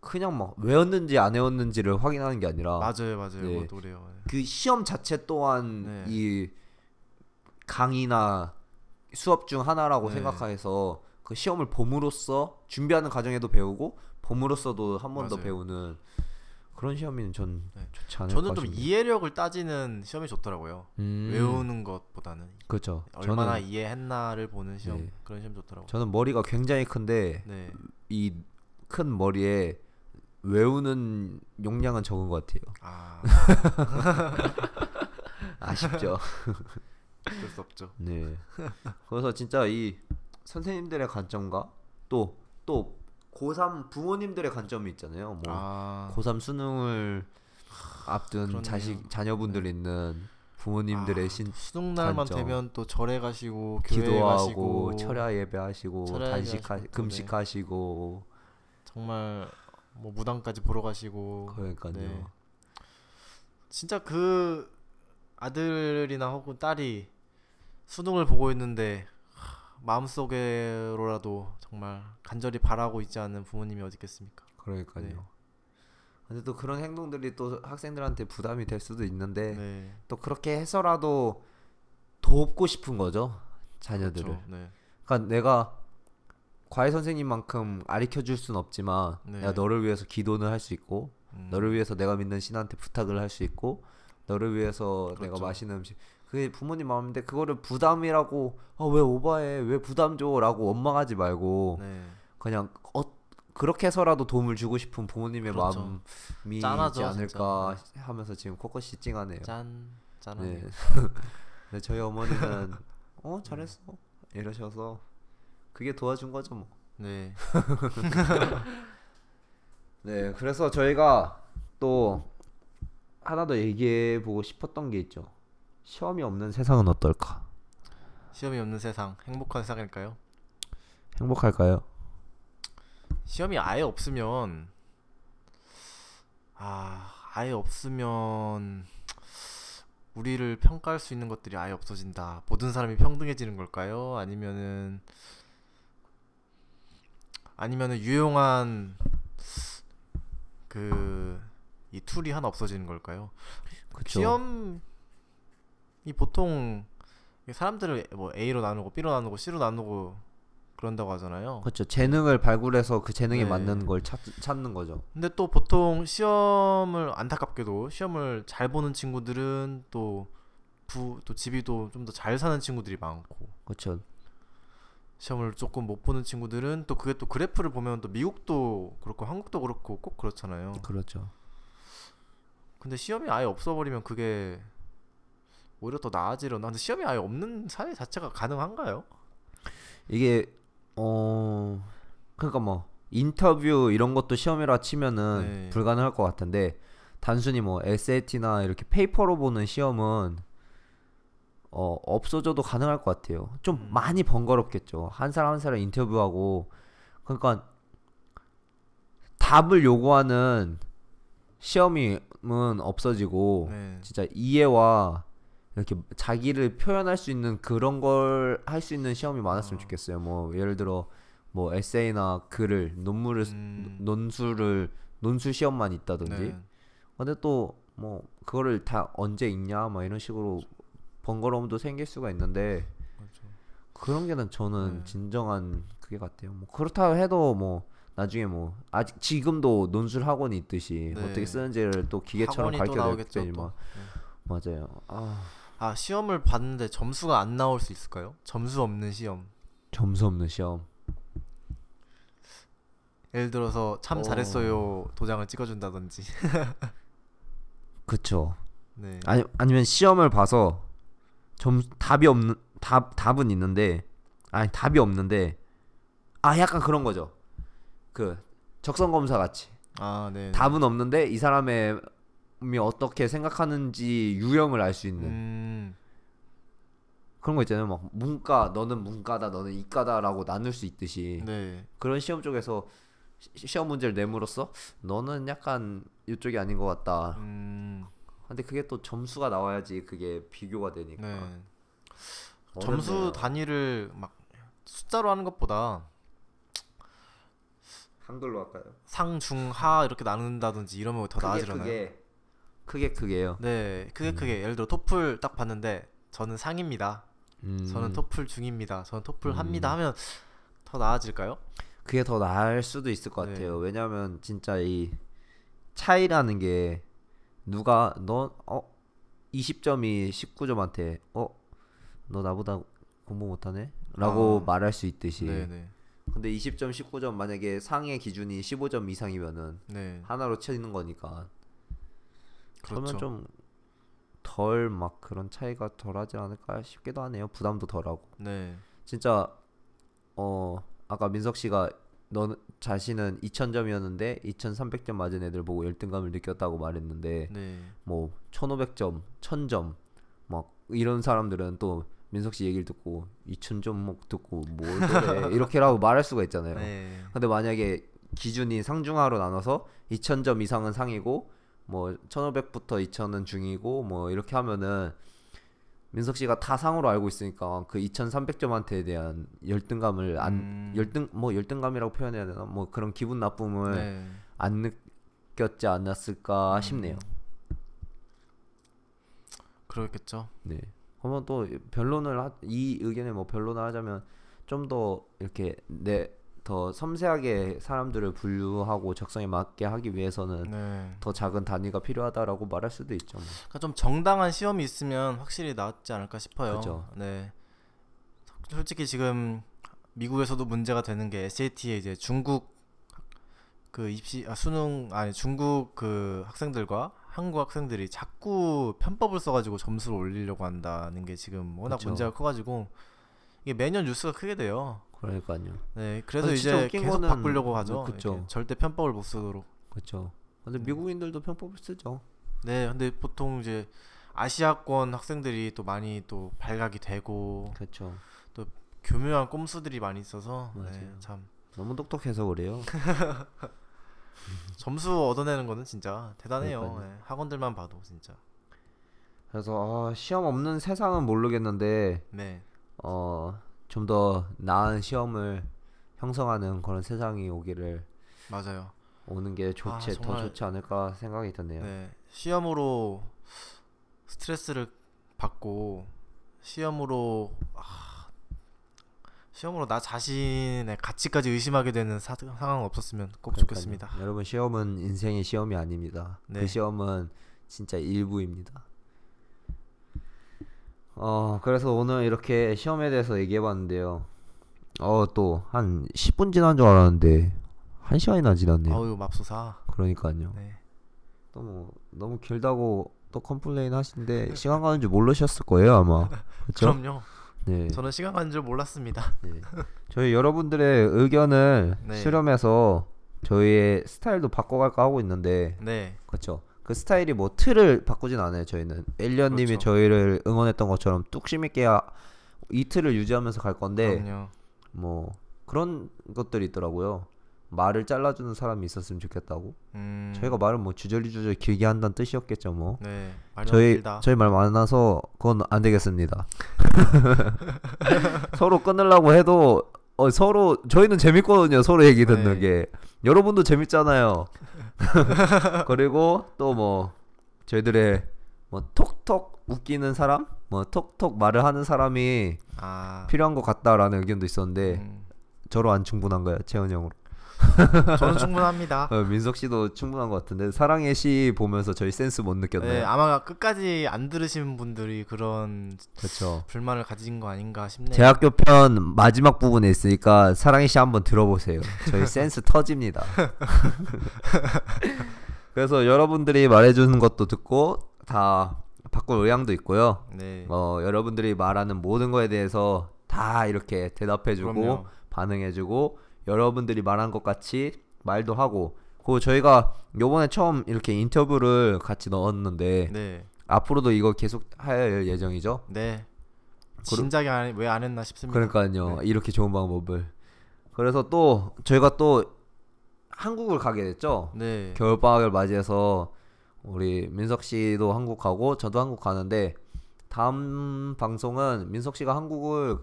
그냥 막 외웠는지 안 외웠는지를 확인하는 게 아니라 맞아요, 맞아요. 네. 그래요. 네. 그 시험 자체 또한 네. 이 강의나 수업 중 하나라고 네. 생각해서 그 시험을 봄으로써 준비하는 과정에도 배우고 봄으로써도 한 번 더. 배우는 그런 시험이면 전 네. 좋지 않을까 저는 좀. 이해력을 따지는 시험이 좋더라고요. 음, 외우는 것보다는 그렇죠. 얼마나 저는 이해했나를 보는 시험 네. 그런 시험 좋더라고요. 저는 머리가 굉장히 큰데 네. 이큰 머리에 외우는 용량은 적은 것 같아요. 아, 아쉽죠. 어쩔 수 없죠. 네. 그래서 진짜 이 선생님들의 관점과 또또 고3 부모님들의 관점이 있잖아요. 뭐 아, 고3 수능을 앞둔 그렇네요. 자식 자녀분들 있는 부모님들의 아, 신 수능 날만 관점. 되면 또 절에 가시고 기도하고 철야 예배하시고 단식하 또, 금식하시고 정말 뭐 무당까지 보러 가시고 그러니까요. 네. 진짜 그 아들이나 혹은 딸이 수능을 보고 있는데 하, 마음속으로라도 정말 간절히 바라고 있지 않는 부모님이 어디 있겠습니까? 그러니까요. 네. 근데 또 그런 행동들이 또 학생들한테 부담이 될 수도 있는데 네. 또 그렇게 해서라도 돕고 싶은 거죠 자녀들을. 그렇죠. 네. 그러니까 내가 과외 선생님만큼 가르쳐 줄순 없지만 네. 내가 너를 위해서 기도는 할 수 있고 음, 너를 위해서 내가 믿는 신한테 부탁을 할 수 있고 너를 위해서 내가 그렇죠. 맛있는 음식 그게 부모님 마음인데 그거를 부담이라고 어왜 오바해 왜 부담 줘라고 원망하지 말고 네. 그냥 어 그렇게 해서라도 도움을 주고 싶은 부모님의 그렇죠. 마음이 짠하죠, 있지 않을까 하면서 지금 코코씨 찡하네요. 짠 짠. 네. 네, 저희 어머니는 어 잘했어 이러셔서 그게 도와준 거죠 뭐. 네. 네, 그래서 저희가 또 하나 더 얘기해 보고 싶었던 게 있죠. 시험이 없는 세상은 어떨까? 시험이 없는 세상 행복한 세상일까요? 행복할까요? 시험이 아예 없으면 아 아예 없으면 우리를 평가할 수 있는 것들이 아예 없어진다. 모든 사람이 평등해지는 걸까요? 아니면은 아니면은 유용한 그 이 툴이 하나 없어지는 걸까요? 그쵸. 시험 이 보통 사람들을 뭐 A로 나누고 B로 나누고 C로 나누고 그런다고 하잖아요. 그렇죠. 재능을 발굴해서 그 재능에 네. 맞는 걸 찾, 찾는 거죠. 근데 또 보통 시험을 안타깝게도 시험을 잘 보는 친구들은 또 부 또 집이 또 좀 더 잘 사는 친구들이 많고 그렇죠. 시험을 조금 못 보는 친구들은 또 그게 또 그래프를 보면 또 미국도 그렇고 한국도 그렇고 꼭 그렇잖아요. 그렇죠. 근데 시험이 아예 없어버리면 그게 오히려 더 나아지려나? 근데 시험이 아예 없는 사회 자체가 가능한가요? 이게 어 그러니까 뭐 인터뷰 이런 것도 시험이라 치면은 네. 불가능할 것 같은데 단순히 뭐 SAT나 이렇게 페이퍼로 보는 시험은 어 없어져도 가능할 것 같아요. 좀 음. 많이 번거롭겠죠. 한 사람 한 사람 인터뷰하고 그러니까 답을 요구하는 시험은 없어지고 네. 진짜 이해와 이렇게 자기를 표현할 수 있는 그런 걸 할 수 있는 시험이 많았으면 어. 좋겠어요. 뭐 예를 들어 뭐 에세이나 글을 논문을 쓰- 음. 논술을 논술 시험만 있다든지. 네. 근데 또 뭐 그거를 다 언제 읽냐 막 이런 식으로 번거로움도 생길 수가 있는데 그렇죠. 그런 게는 저는 네. 진정한 그게 같아요. 뭐 그렇다 해도 뭐 나중에 뭐 아직 지금도 논술 학원이 있듯이 네. 어떻게 쓰는지를 또 기계처럼 가르쳐 될 또. 테지만 맞아요. 아 아 시험을 봤는데 점수가 안 나올 수 있을까요? 점수 없는 시험. 점수 없는 시험. 예를 들어서 참 어. 잘했어요 도장을 찍어준다든지. 그쵸. 네. 아니 아니면 시험을 봐서 점 답이 없는 답 답은 있는데 아니 답이 없는데 아 약간 그런 거죠. 그 적성 검사 같이 아 네. 답은 없는데 이 사람의 이 어떻게 생각하는지 유형을 알 수 있는 음. 그런 거 있잖아요. 막 문과 너는 문과다 너는 이과다라고 나눌 수 있듯이 네. 그런 시험 쪽에서 시- 시험 문제를 내므로써 너는 약간 이쪽이 아닌 것 같다. 음, 근데 그게 또 점수가 나와야지 그게 비교가 되니까. 네. 점수 단위를 막 숫자로 하는 것보다 한글로 할까요? 상, 중, 하 이렇게 나눈다든지 이러면 더 나아지려나요? 크게 크게 크게요. 네, 크게 크게 예를 들어 토플 딱 봤는데 저는 상입니다. 음, 저는 토플 중입니다. 저는 토플 음. 합니다 하면 더 나아질까요? 그게 더 나을 수도 있을 것 네. 같아요. 왜냐하면 진짜 이 차이라는 게 누가 너어 20점이 19점한테 어너 나보다 공부 못하네? 라고 아. 말할 수 있듯이 네, 네. 근데 20점 19점 만약에 상의 기준이 15점 이상이면은 네. 하나로 치는 거니까 그렇죠. 그러면 좀 덜 막 그런 차이가 덜하지 않을까 싶기도 하네요. 부담도 덜하고 네. 진짜 어 아까 민석 씨가 너 자신은 2,000점이었는데 2,300점 맞은 애들 보고 열등감을 느꼈다고 말했는데 네. 뭐 1,500점, 1,000점 막 이런 사람들은 또 민석 씨 얘기를 듣고 2,000점 막 듣고 뭘 그래 이렇게라고 말할 수가 있잖아요. 네. 근데 만약에 기준이 상중하로 나눠서 2,000점 이상은 상이고 뭐 1,500부터 2,000은 중이고 뭐 이렇게 하면은 민석 씨가 다 상으로 알고 있으니까 그 2,300점한테 대한 열등감을 안 음. 열등 뭐 열등감이라고 표현해야 되나 뭐 그런 기분 나쁨을 네. 안 느꼈지 않았을까 음. 싶네요. 그렇겠죠. 네. 그러면 또 변론을 하, 이 의견에 뭐 변론을 하자면 좀 더 이렇게 내 더 섬세하게 사람들을 분류하고 적성에 맞게 하기 위해서는 네. 더 작은 단위가 필요하다라고 말할 수도 있죠. 뭐. 그러니까 좀 정당한 시험이 있으면 확실히 낫지 않을까 싶어요. 그죠. 네. 솔직히 지금 미국에서도 문제가 되는 게 SAT에 이제 중국 그 입시 아 수능 아니 중국 그 학생들과 한국 학생들이 자꾸 편법을 써가지고 점수를 올리려고 한다는 게 지금 워낙 그쵸. 문제가 커가지고 이게 매년 뉴스가 크게 돼요. 그러니까요. 네, 그래서 이제 계속 거는- 바꾸려고 하죠. 그쵸. 이렇게 절대 편법을 못 쓰도록. 그렇죠. 근데 음. 미국인들도 편법을 쓰죠. 네, 근데 보통 이제 아시아권 학생들이 또 많이 또 발각이 되고 그렇죠. 교묘한 꼼수들이 많이 있어서 네. 참 너무 똑똑해서 그래요. 점수 얻어내는 거는 진짜 대단해요. 네, 학원들만 봐도 진짜. 그래서 아, 시험 없는 세상은 모르겠는데 네, 어, 좀 더 나은 시험을 형성하는 그런 세상이 오기를 맞아요. 오는 게 좋지 아, 더 정말- 좋지 않을까 생각이 드네요. 네, 시험으로 스트레스를 받고 시험으로 아, 시험으로 나 자신의 가치까지 의심하게 되는 사, 상황 없었으면 꼭 그러니까요. 좋겠습니다. 여러분 시험은 인생의 시험이 아닙니다. 네. 그 시험은 진짜 일부입니다. 어 그래서 오늘 이렇게 시험에 대해서 얘기해봤는데요. 어 또 한 10분 지난 줄 알았는데 1 시간이나 지났네요. 아유 맙소사. 그러니까요. 네. 너무 너무 길다고 또 complain 하시는데 시간 가는 줄 모르셨을 거예요 아마. 그렇죠? 그럼요. 네. 저는 시간 가는 줄 몰랐습니다. 네. 저희 여러분들의 의견을 네. 수렴해서 저희의 스타일도 바꿔갈까 하고 있는데 네. 그렇죠. 그 스타일이 뭐 틀을 바꾸진 않아요. 저희는 엘리언님이 그렇죠. 저희를 응원했던 것처럼 뚝심 있게 아- 이 틀을 유지하면서 갈 건데 그럼요. 뭐 그런 것들이 있더라고요. 말을 잘라주는 사람이 있었으면 좋겠다고. 음. 저희가 말을 뭐 주저리 주저리 길게 한다는 뜻이었겠죠 뭐. 네. 저희 길다. 저희 말 많아서 그건 안 되겠습니다. 서로 끊으려고 해도 어, 서로 저희는 재밌거든요. 서로 얘기 듣는 네. 게 여러분도 재밌잖아요. 그리고 또 뭐 저희들의 뭐 톡톡 웃기는 사람, 뭐 톡톡 말을 하는 사람이 아. 필요한 것 같다라는 의견도 있었는데 음. 저로 안 충분한가요, 채원 형으로? 저는 충분합니다. 어, 민석 씨도 충분한 것 같은데 사랑의 시 보면서 저희 센스 못 느꼈나요? 네, 아마 끝까지 안 들으신 분들이 그런 그렇죠. 불만을 가진 거 아닌가 싶네요. 대학교 편 마지막 부분에 있으니까 사랑의 시 한번 들어보세요. 저희 센스 터집니다. 그래서 여러분들이 말해주는 것도 듣고 다 바꿀 의향도 있고요. 네. 어 여러분들이 말하는 모든 거에 대해서 다 이렇게 대답해주고 그럼요. 반응해주고 여러분들이 말한 것 같이 말도 하고 그리고 저희가 요번에 처음 이렇게 인터뷰를 같이 넣었는데 네. 앞으로도 이거 계속 할 예정이죠. 네. 진작에 왜 안 했나 싶습니다. 그러니까요 네. 이렇게 좋은 방법을 그래서 또 저희가 또 한국을 가게 됐죠. 네. 겨울 방학을 맞이해서 우리 민석 씨도 한국 가고 저도 한국 가는데 다음 방송은 민석 씨가 한국을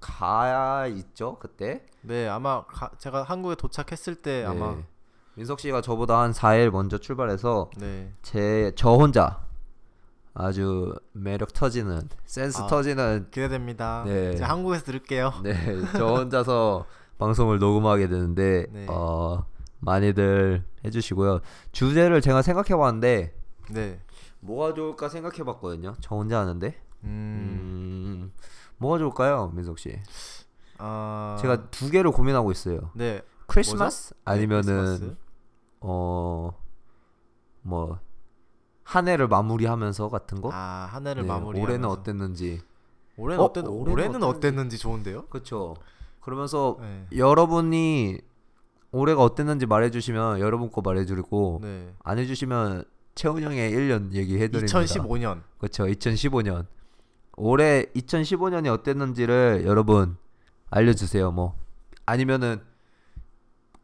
가야 있죠 그때. 네, 아마 가, 제가 한국에 도착했을 때 아마 네. 민석 씨가 저보다 한 4일 먼저 출발해서 네. 제 저 혼자 아주 매력 터지는 센스 아. 터지는 기대됩니다. 네. 제가 한국에서 들을게요. 네, 저 혼자서 방송을 녹음하게 되는데 네. 어 많이들 해주시고요. 주제를 제가 생각해봤는데 네. 뭐가 좋을까 생각해봤거든요. 저 혼자 하는데 음. 음 뭐가 좋을까요, 민석 씨? 아 제가 두 개를 고민하고 있어요. 네. 크리스마스 네, 아니면은 크리스마스. 어 뭐 한 해를 마무리하면서 같은 거. 아, 한 해를 네, 마무리 올해는 어땠는지. 올해는 어, 어땠 올해는 올해는 어땠는지. 어땠는지 좋은데요? 그렇죠. 그러면서 네. 여러분이 올해가 어땠는지 말해주시면 여러분 거 말해드리고 네. 안 해주시면 채훈 형의 1년 얘기해드립니다. 2015년. 그렇죠. 2015년. 올해 2015년이 어땠는지를 여러분 알려주세요. 뭐 아니면은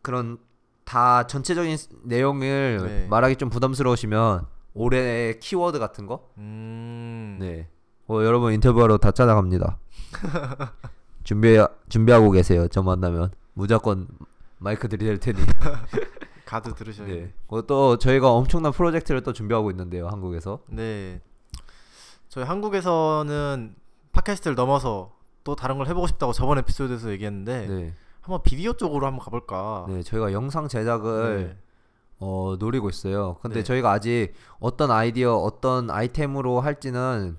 그런 다 전체적인 스- 내용을 네. 말하기 좀 부담스러우시면 올해의 키워드 같은 거. 음. 네. 어, 여러분 인터뷰하러 다 찾아갑니다. 준비 준비하고 계세요. 저 만나면 무조건 마이크 드릴 테니. 가드 들으셔야. 네. 그것도 저희가 엄청난 프로젝트를 또 준비하고 있는데요. 한국에서. 네. 저희 한국에서는 팟캐스트를 넘어서 또 다른 걸 해보고 싶다고 저번 에피소드에서 얘기했는데 네. 한번 비디오 쪽으로 한번 가볼까. 네, 저희가 영상 제작을 네. 어, 노리고 있어요. 근데 네. 저희가 아직 어떤 아이디어, 어떤 아이템으로 할지는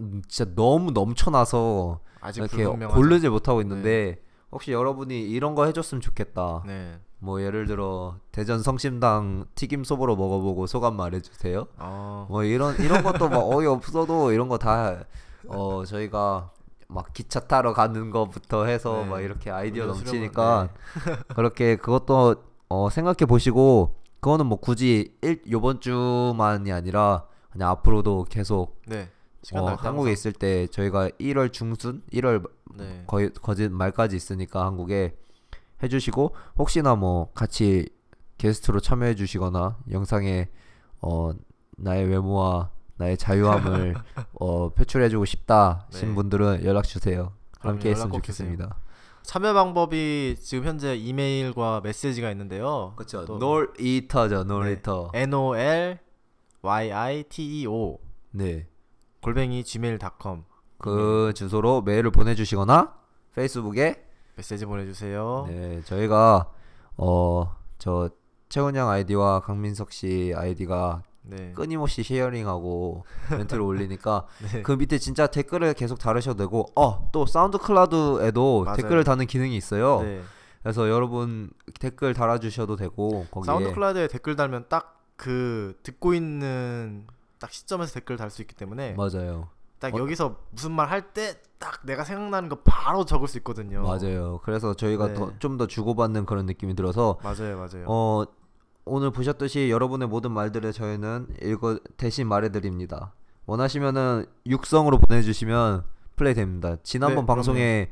음, 진짜 너무 넘쳐나서 아직 이렇게 불분명하죠. 고르지 못하고 있는데 혹시 여러분이 이런 거 해줬으면 좋겠다. 네. 뭐 예를 들어 대전 성심당 튀김 소보로 먹어보고 소감 말해주세요. 어. 뭐 이런 이런 것도 막 어이 없어도 이런 거 다 어 저희가 막 기차 타러 가는 거부터 해서 네. 막 이렇게 아이디어 넘치니까 수령을- 그렇게 그것도 어 생각해 보시고 그거는 뭐 굳이 일 요번 주만이 아니라 그냥 앞으로도 계속 네. 어, 한국에 있을 때 저희가 1월 중순 1월 네. 거의 거짓 말까지 있으니까 한국에 해주시고 혹시나 뭐 같이 게스트로 참여해 주시거나 영상에 어 나의 외모와 나의 자유함을 어 표출해 주고 싶다 신 네. 분들은 연락 주세요. 함께 했으면 연락 꼭 주세요. 좋겠습니다. 참여 방법이 지금 현재 이메일과 메시지가 있는데요. 그렇죠. 또- 놀이터죠. 놀이터. N O L Y I T E O 네. 골뱅이 gmail.com 그 주소로 메일을 보내주시거나 페이스북에 메시지 보내주세요. 네 저희가 어 저 채훈 양 아이디와 강민석 씨 아이디가 네. 끊임없이 sharing하고 멘트를 올리니까 네. 그 밑에 진짜 댓글을 계속 달으셔도 되고 어 또 SoundCloud에도 맞아요. 댓글을 다는 기능이 있어요. 네. 그래서 여러분 댓글 달아주셔도 되고 거기에 Sound Cloud에 댓글 달면 딱 그 듣고 있는 딱 시점에서 댓글 달 수 있기 때문에 맞아요. 딱 어- 여기서 무슨 말 할 때 딱 내가 생각나는 거 바로 적을 수 있거든요. 맞아요. 그래서 저희가 네. 좀더 주고받는 그런 느낌이 들어서 맞아요, 맞아요. 어 오늘 보셨듯이 여러분의 모든 말들을 저희는 읽어 대신 말해드립니다. 원하시면은 육성으로 보내주시면 플레이 됩니다. 지난번 네, 방송에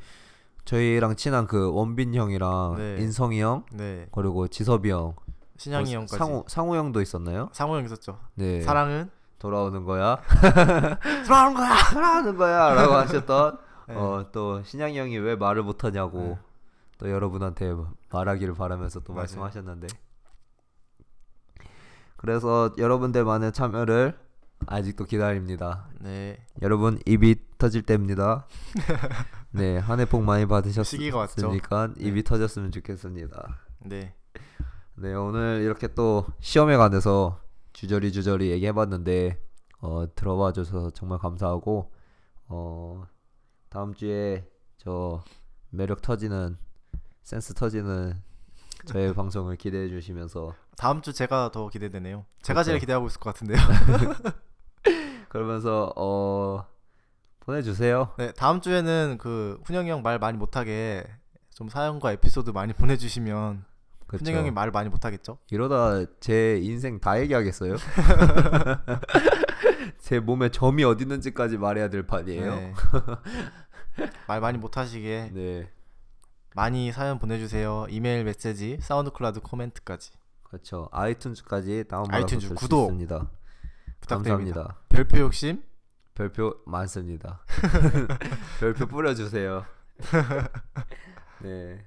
저희랑 친한 그 원빈 형이랑 네. 인성이 형 네, 그리고 지섭이 형, 신양이 어, 형까지 상우 상우 형도 있었나요? 상호 형 있었죠. 네. 사랑은 돌아오는 거야. 돌아오는 거야. 사랑하는 거야라고 하셨던 네. 어또 신양이 형이 왜 말을 못 하냐고 네. 또 여러분한테 말하기를 바라면서 또 맞아요. 말씀하셨는데 그래서 여러분들만의 참여를 아직도 기다립니다. 네, 여러분 입이 터질 때입니다. 네, 한 해 복 많이. 받으셨으니까 네. 입이 터졌으면 좋겠습니다. 네, 네, 오늘 이렇게 또 시험에 관해서 주저리 주저리 얘기해봤는데 어, 들어봐 줘서 정말 감사하고 어, 다음 주에 저 매력 터지는 센스 터지는 저의 방송을 기대해 주시면서 다음 주 제가 더 기대되네요. 제가 제일 그렇죠. 기대하고 있을 것 같은데요. 그러면서 어, 보내주세요. 네, 다음 주에는 그 훈영이 형 말 많이 못하게 좀 사연과 에피소드 많이 보내주시면 그쵸. 훈영이 형이 말 많이 못하겠죠? 이러다 제 인생 다 얘기하겠어요? 제 몸에 점이 어디 있는지까지 말해야 될 판이에요. 네. 말 많이 못하시게 네. 많이 사연 보내주세요. 이메일 메시지, SoundCloud 코멘트까지 그렇죠. iTunes까지 다운받아서 iTunes 들을 구독 수 있습니다. 부탁드립니다. 감사합니다. 별표 욕심 별표 많습니다. 별표 뿌려주세요. 네.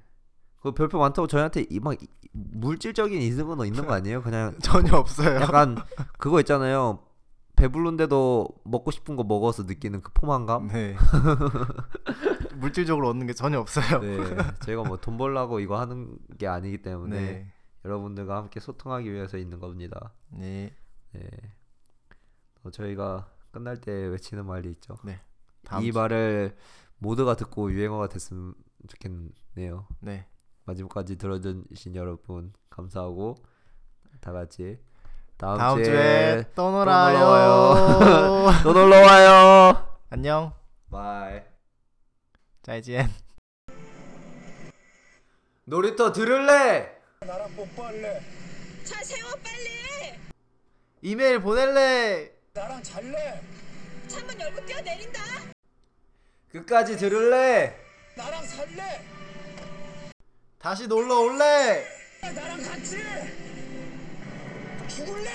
그 별표 많다고 저희한테 이 막 물질적인 이득은 있는 거 아니에요? 그냥 전혀 없어요. 약간 그거 있잖아요. 배부른데도 먹고 싶은 거 먹어서 느끼는 그 포만감. 네. 물질적으로 얻는 게 전혀 없어요. 네, 저희가 뭐 돈 벌라고 이거 하는 게 아니기 때문에 네. 여러분들과 함께 소통하기 위해서 있는 겁니다. 네. 네. 어, 저희가 끝날 때 외치는 말이 있죠. 다음 이 주- 말을 모두가 듣고 유행어가 됐으면 좋겠네요. 네. 마지막까지 들어주신 여러분 감사하고 다 같이 다음, 다음 주에, 주에 또또 놀아요. 놀러와요. 또 놀러 와요. 안녕. Bye. 再见. 놀이터 들을래? 차 세워 빨리 이메일 보낼래. 창문 열고 뛰어내린다 끝까지 들을래? 다시 놀러 올래. 나랑 같이 죽을래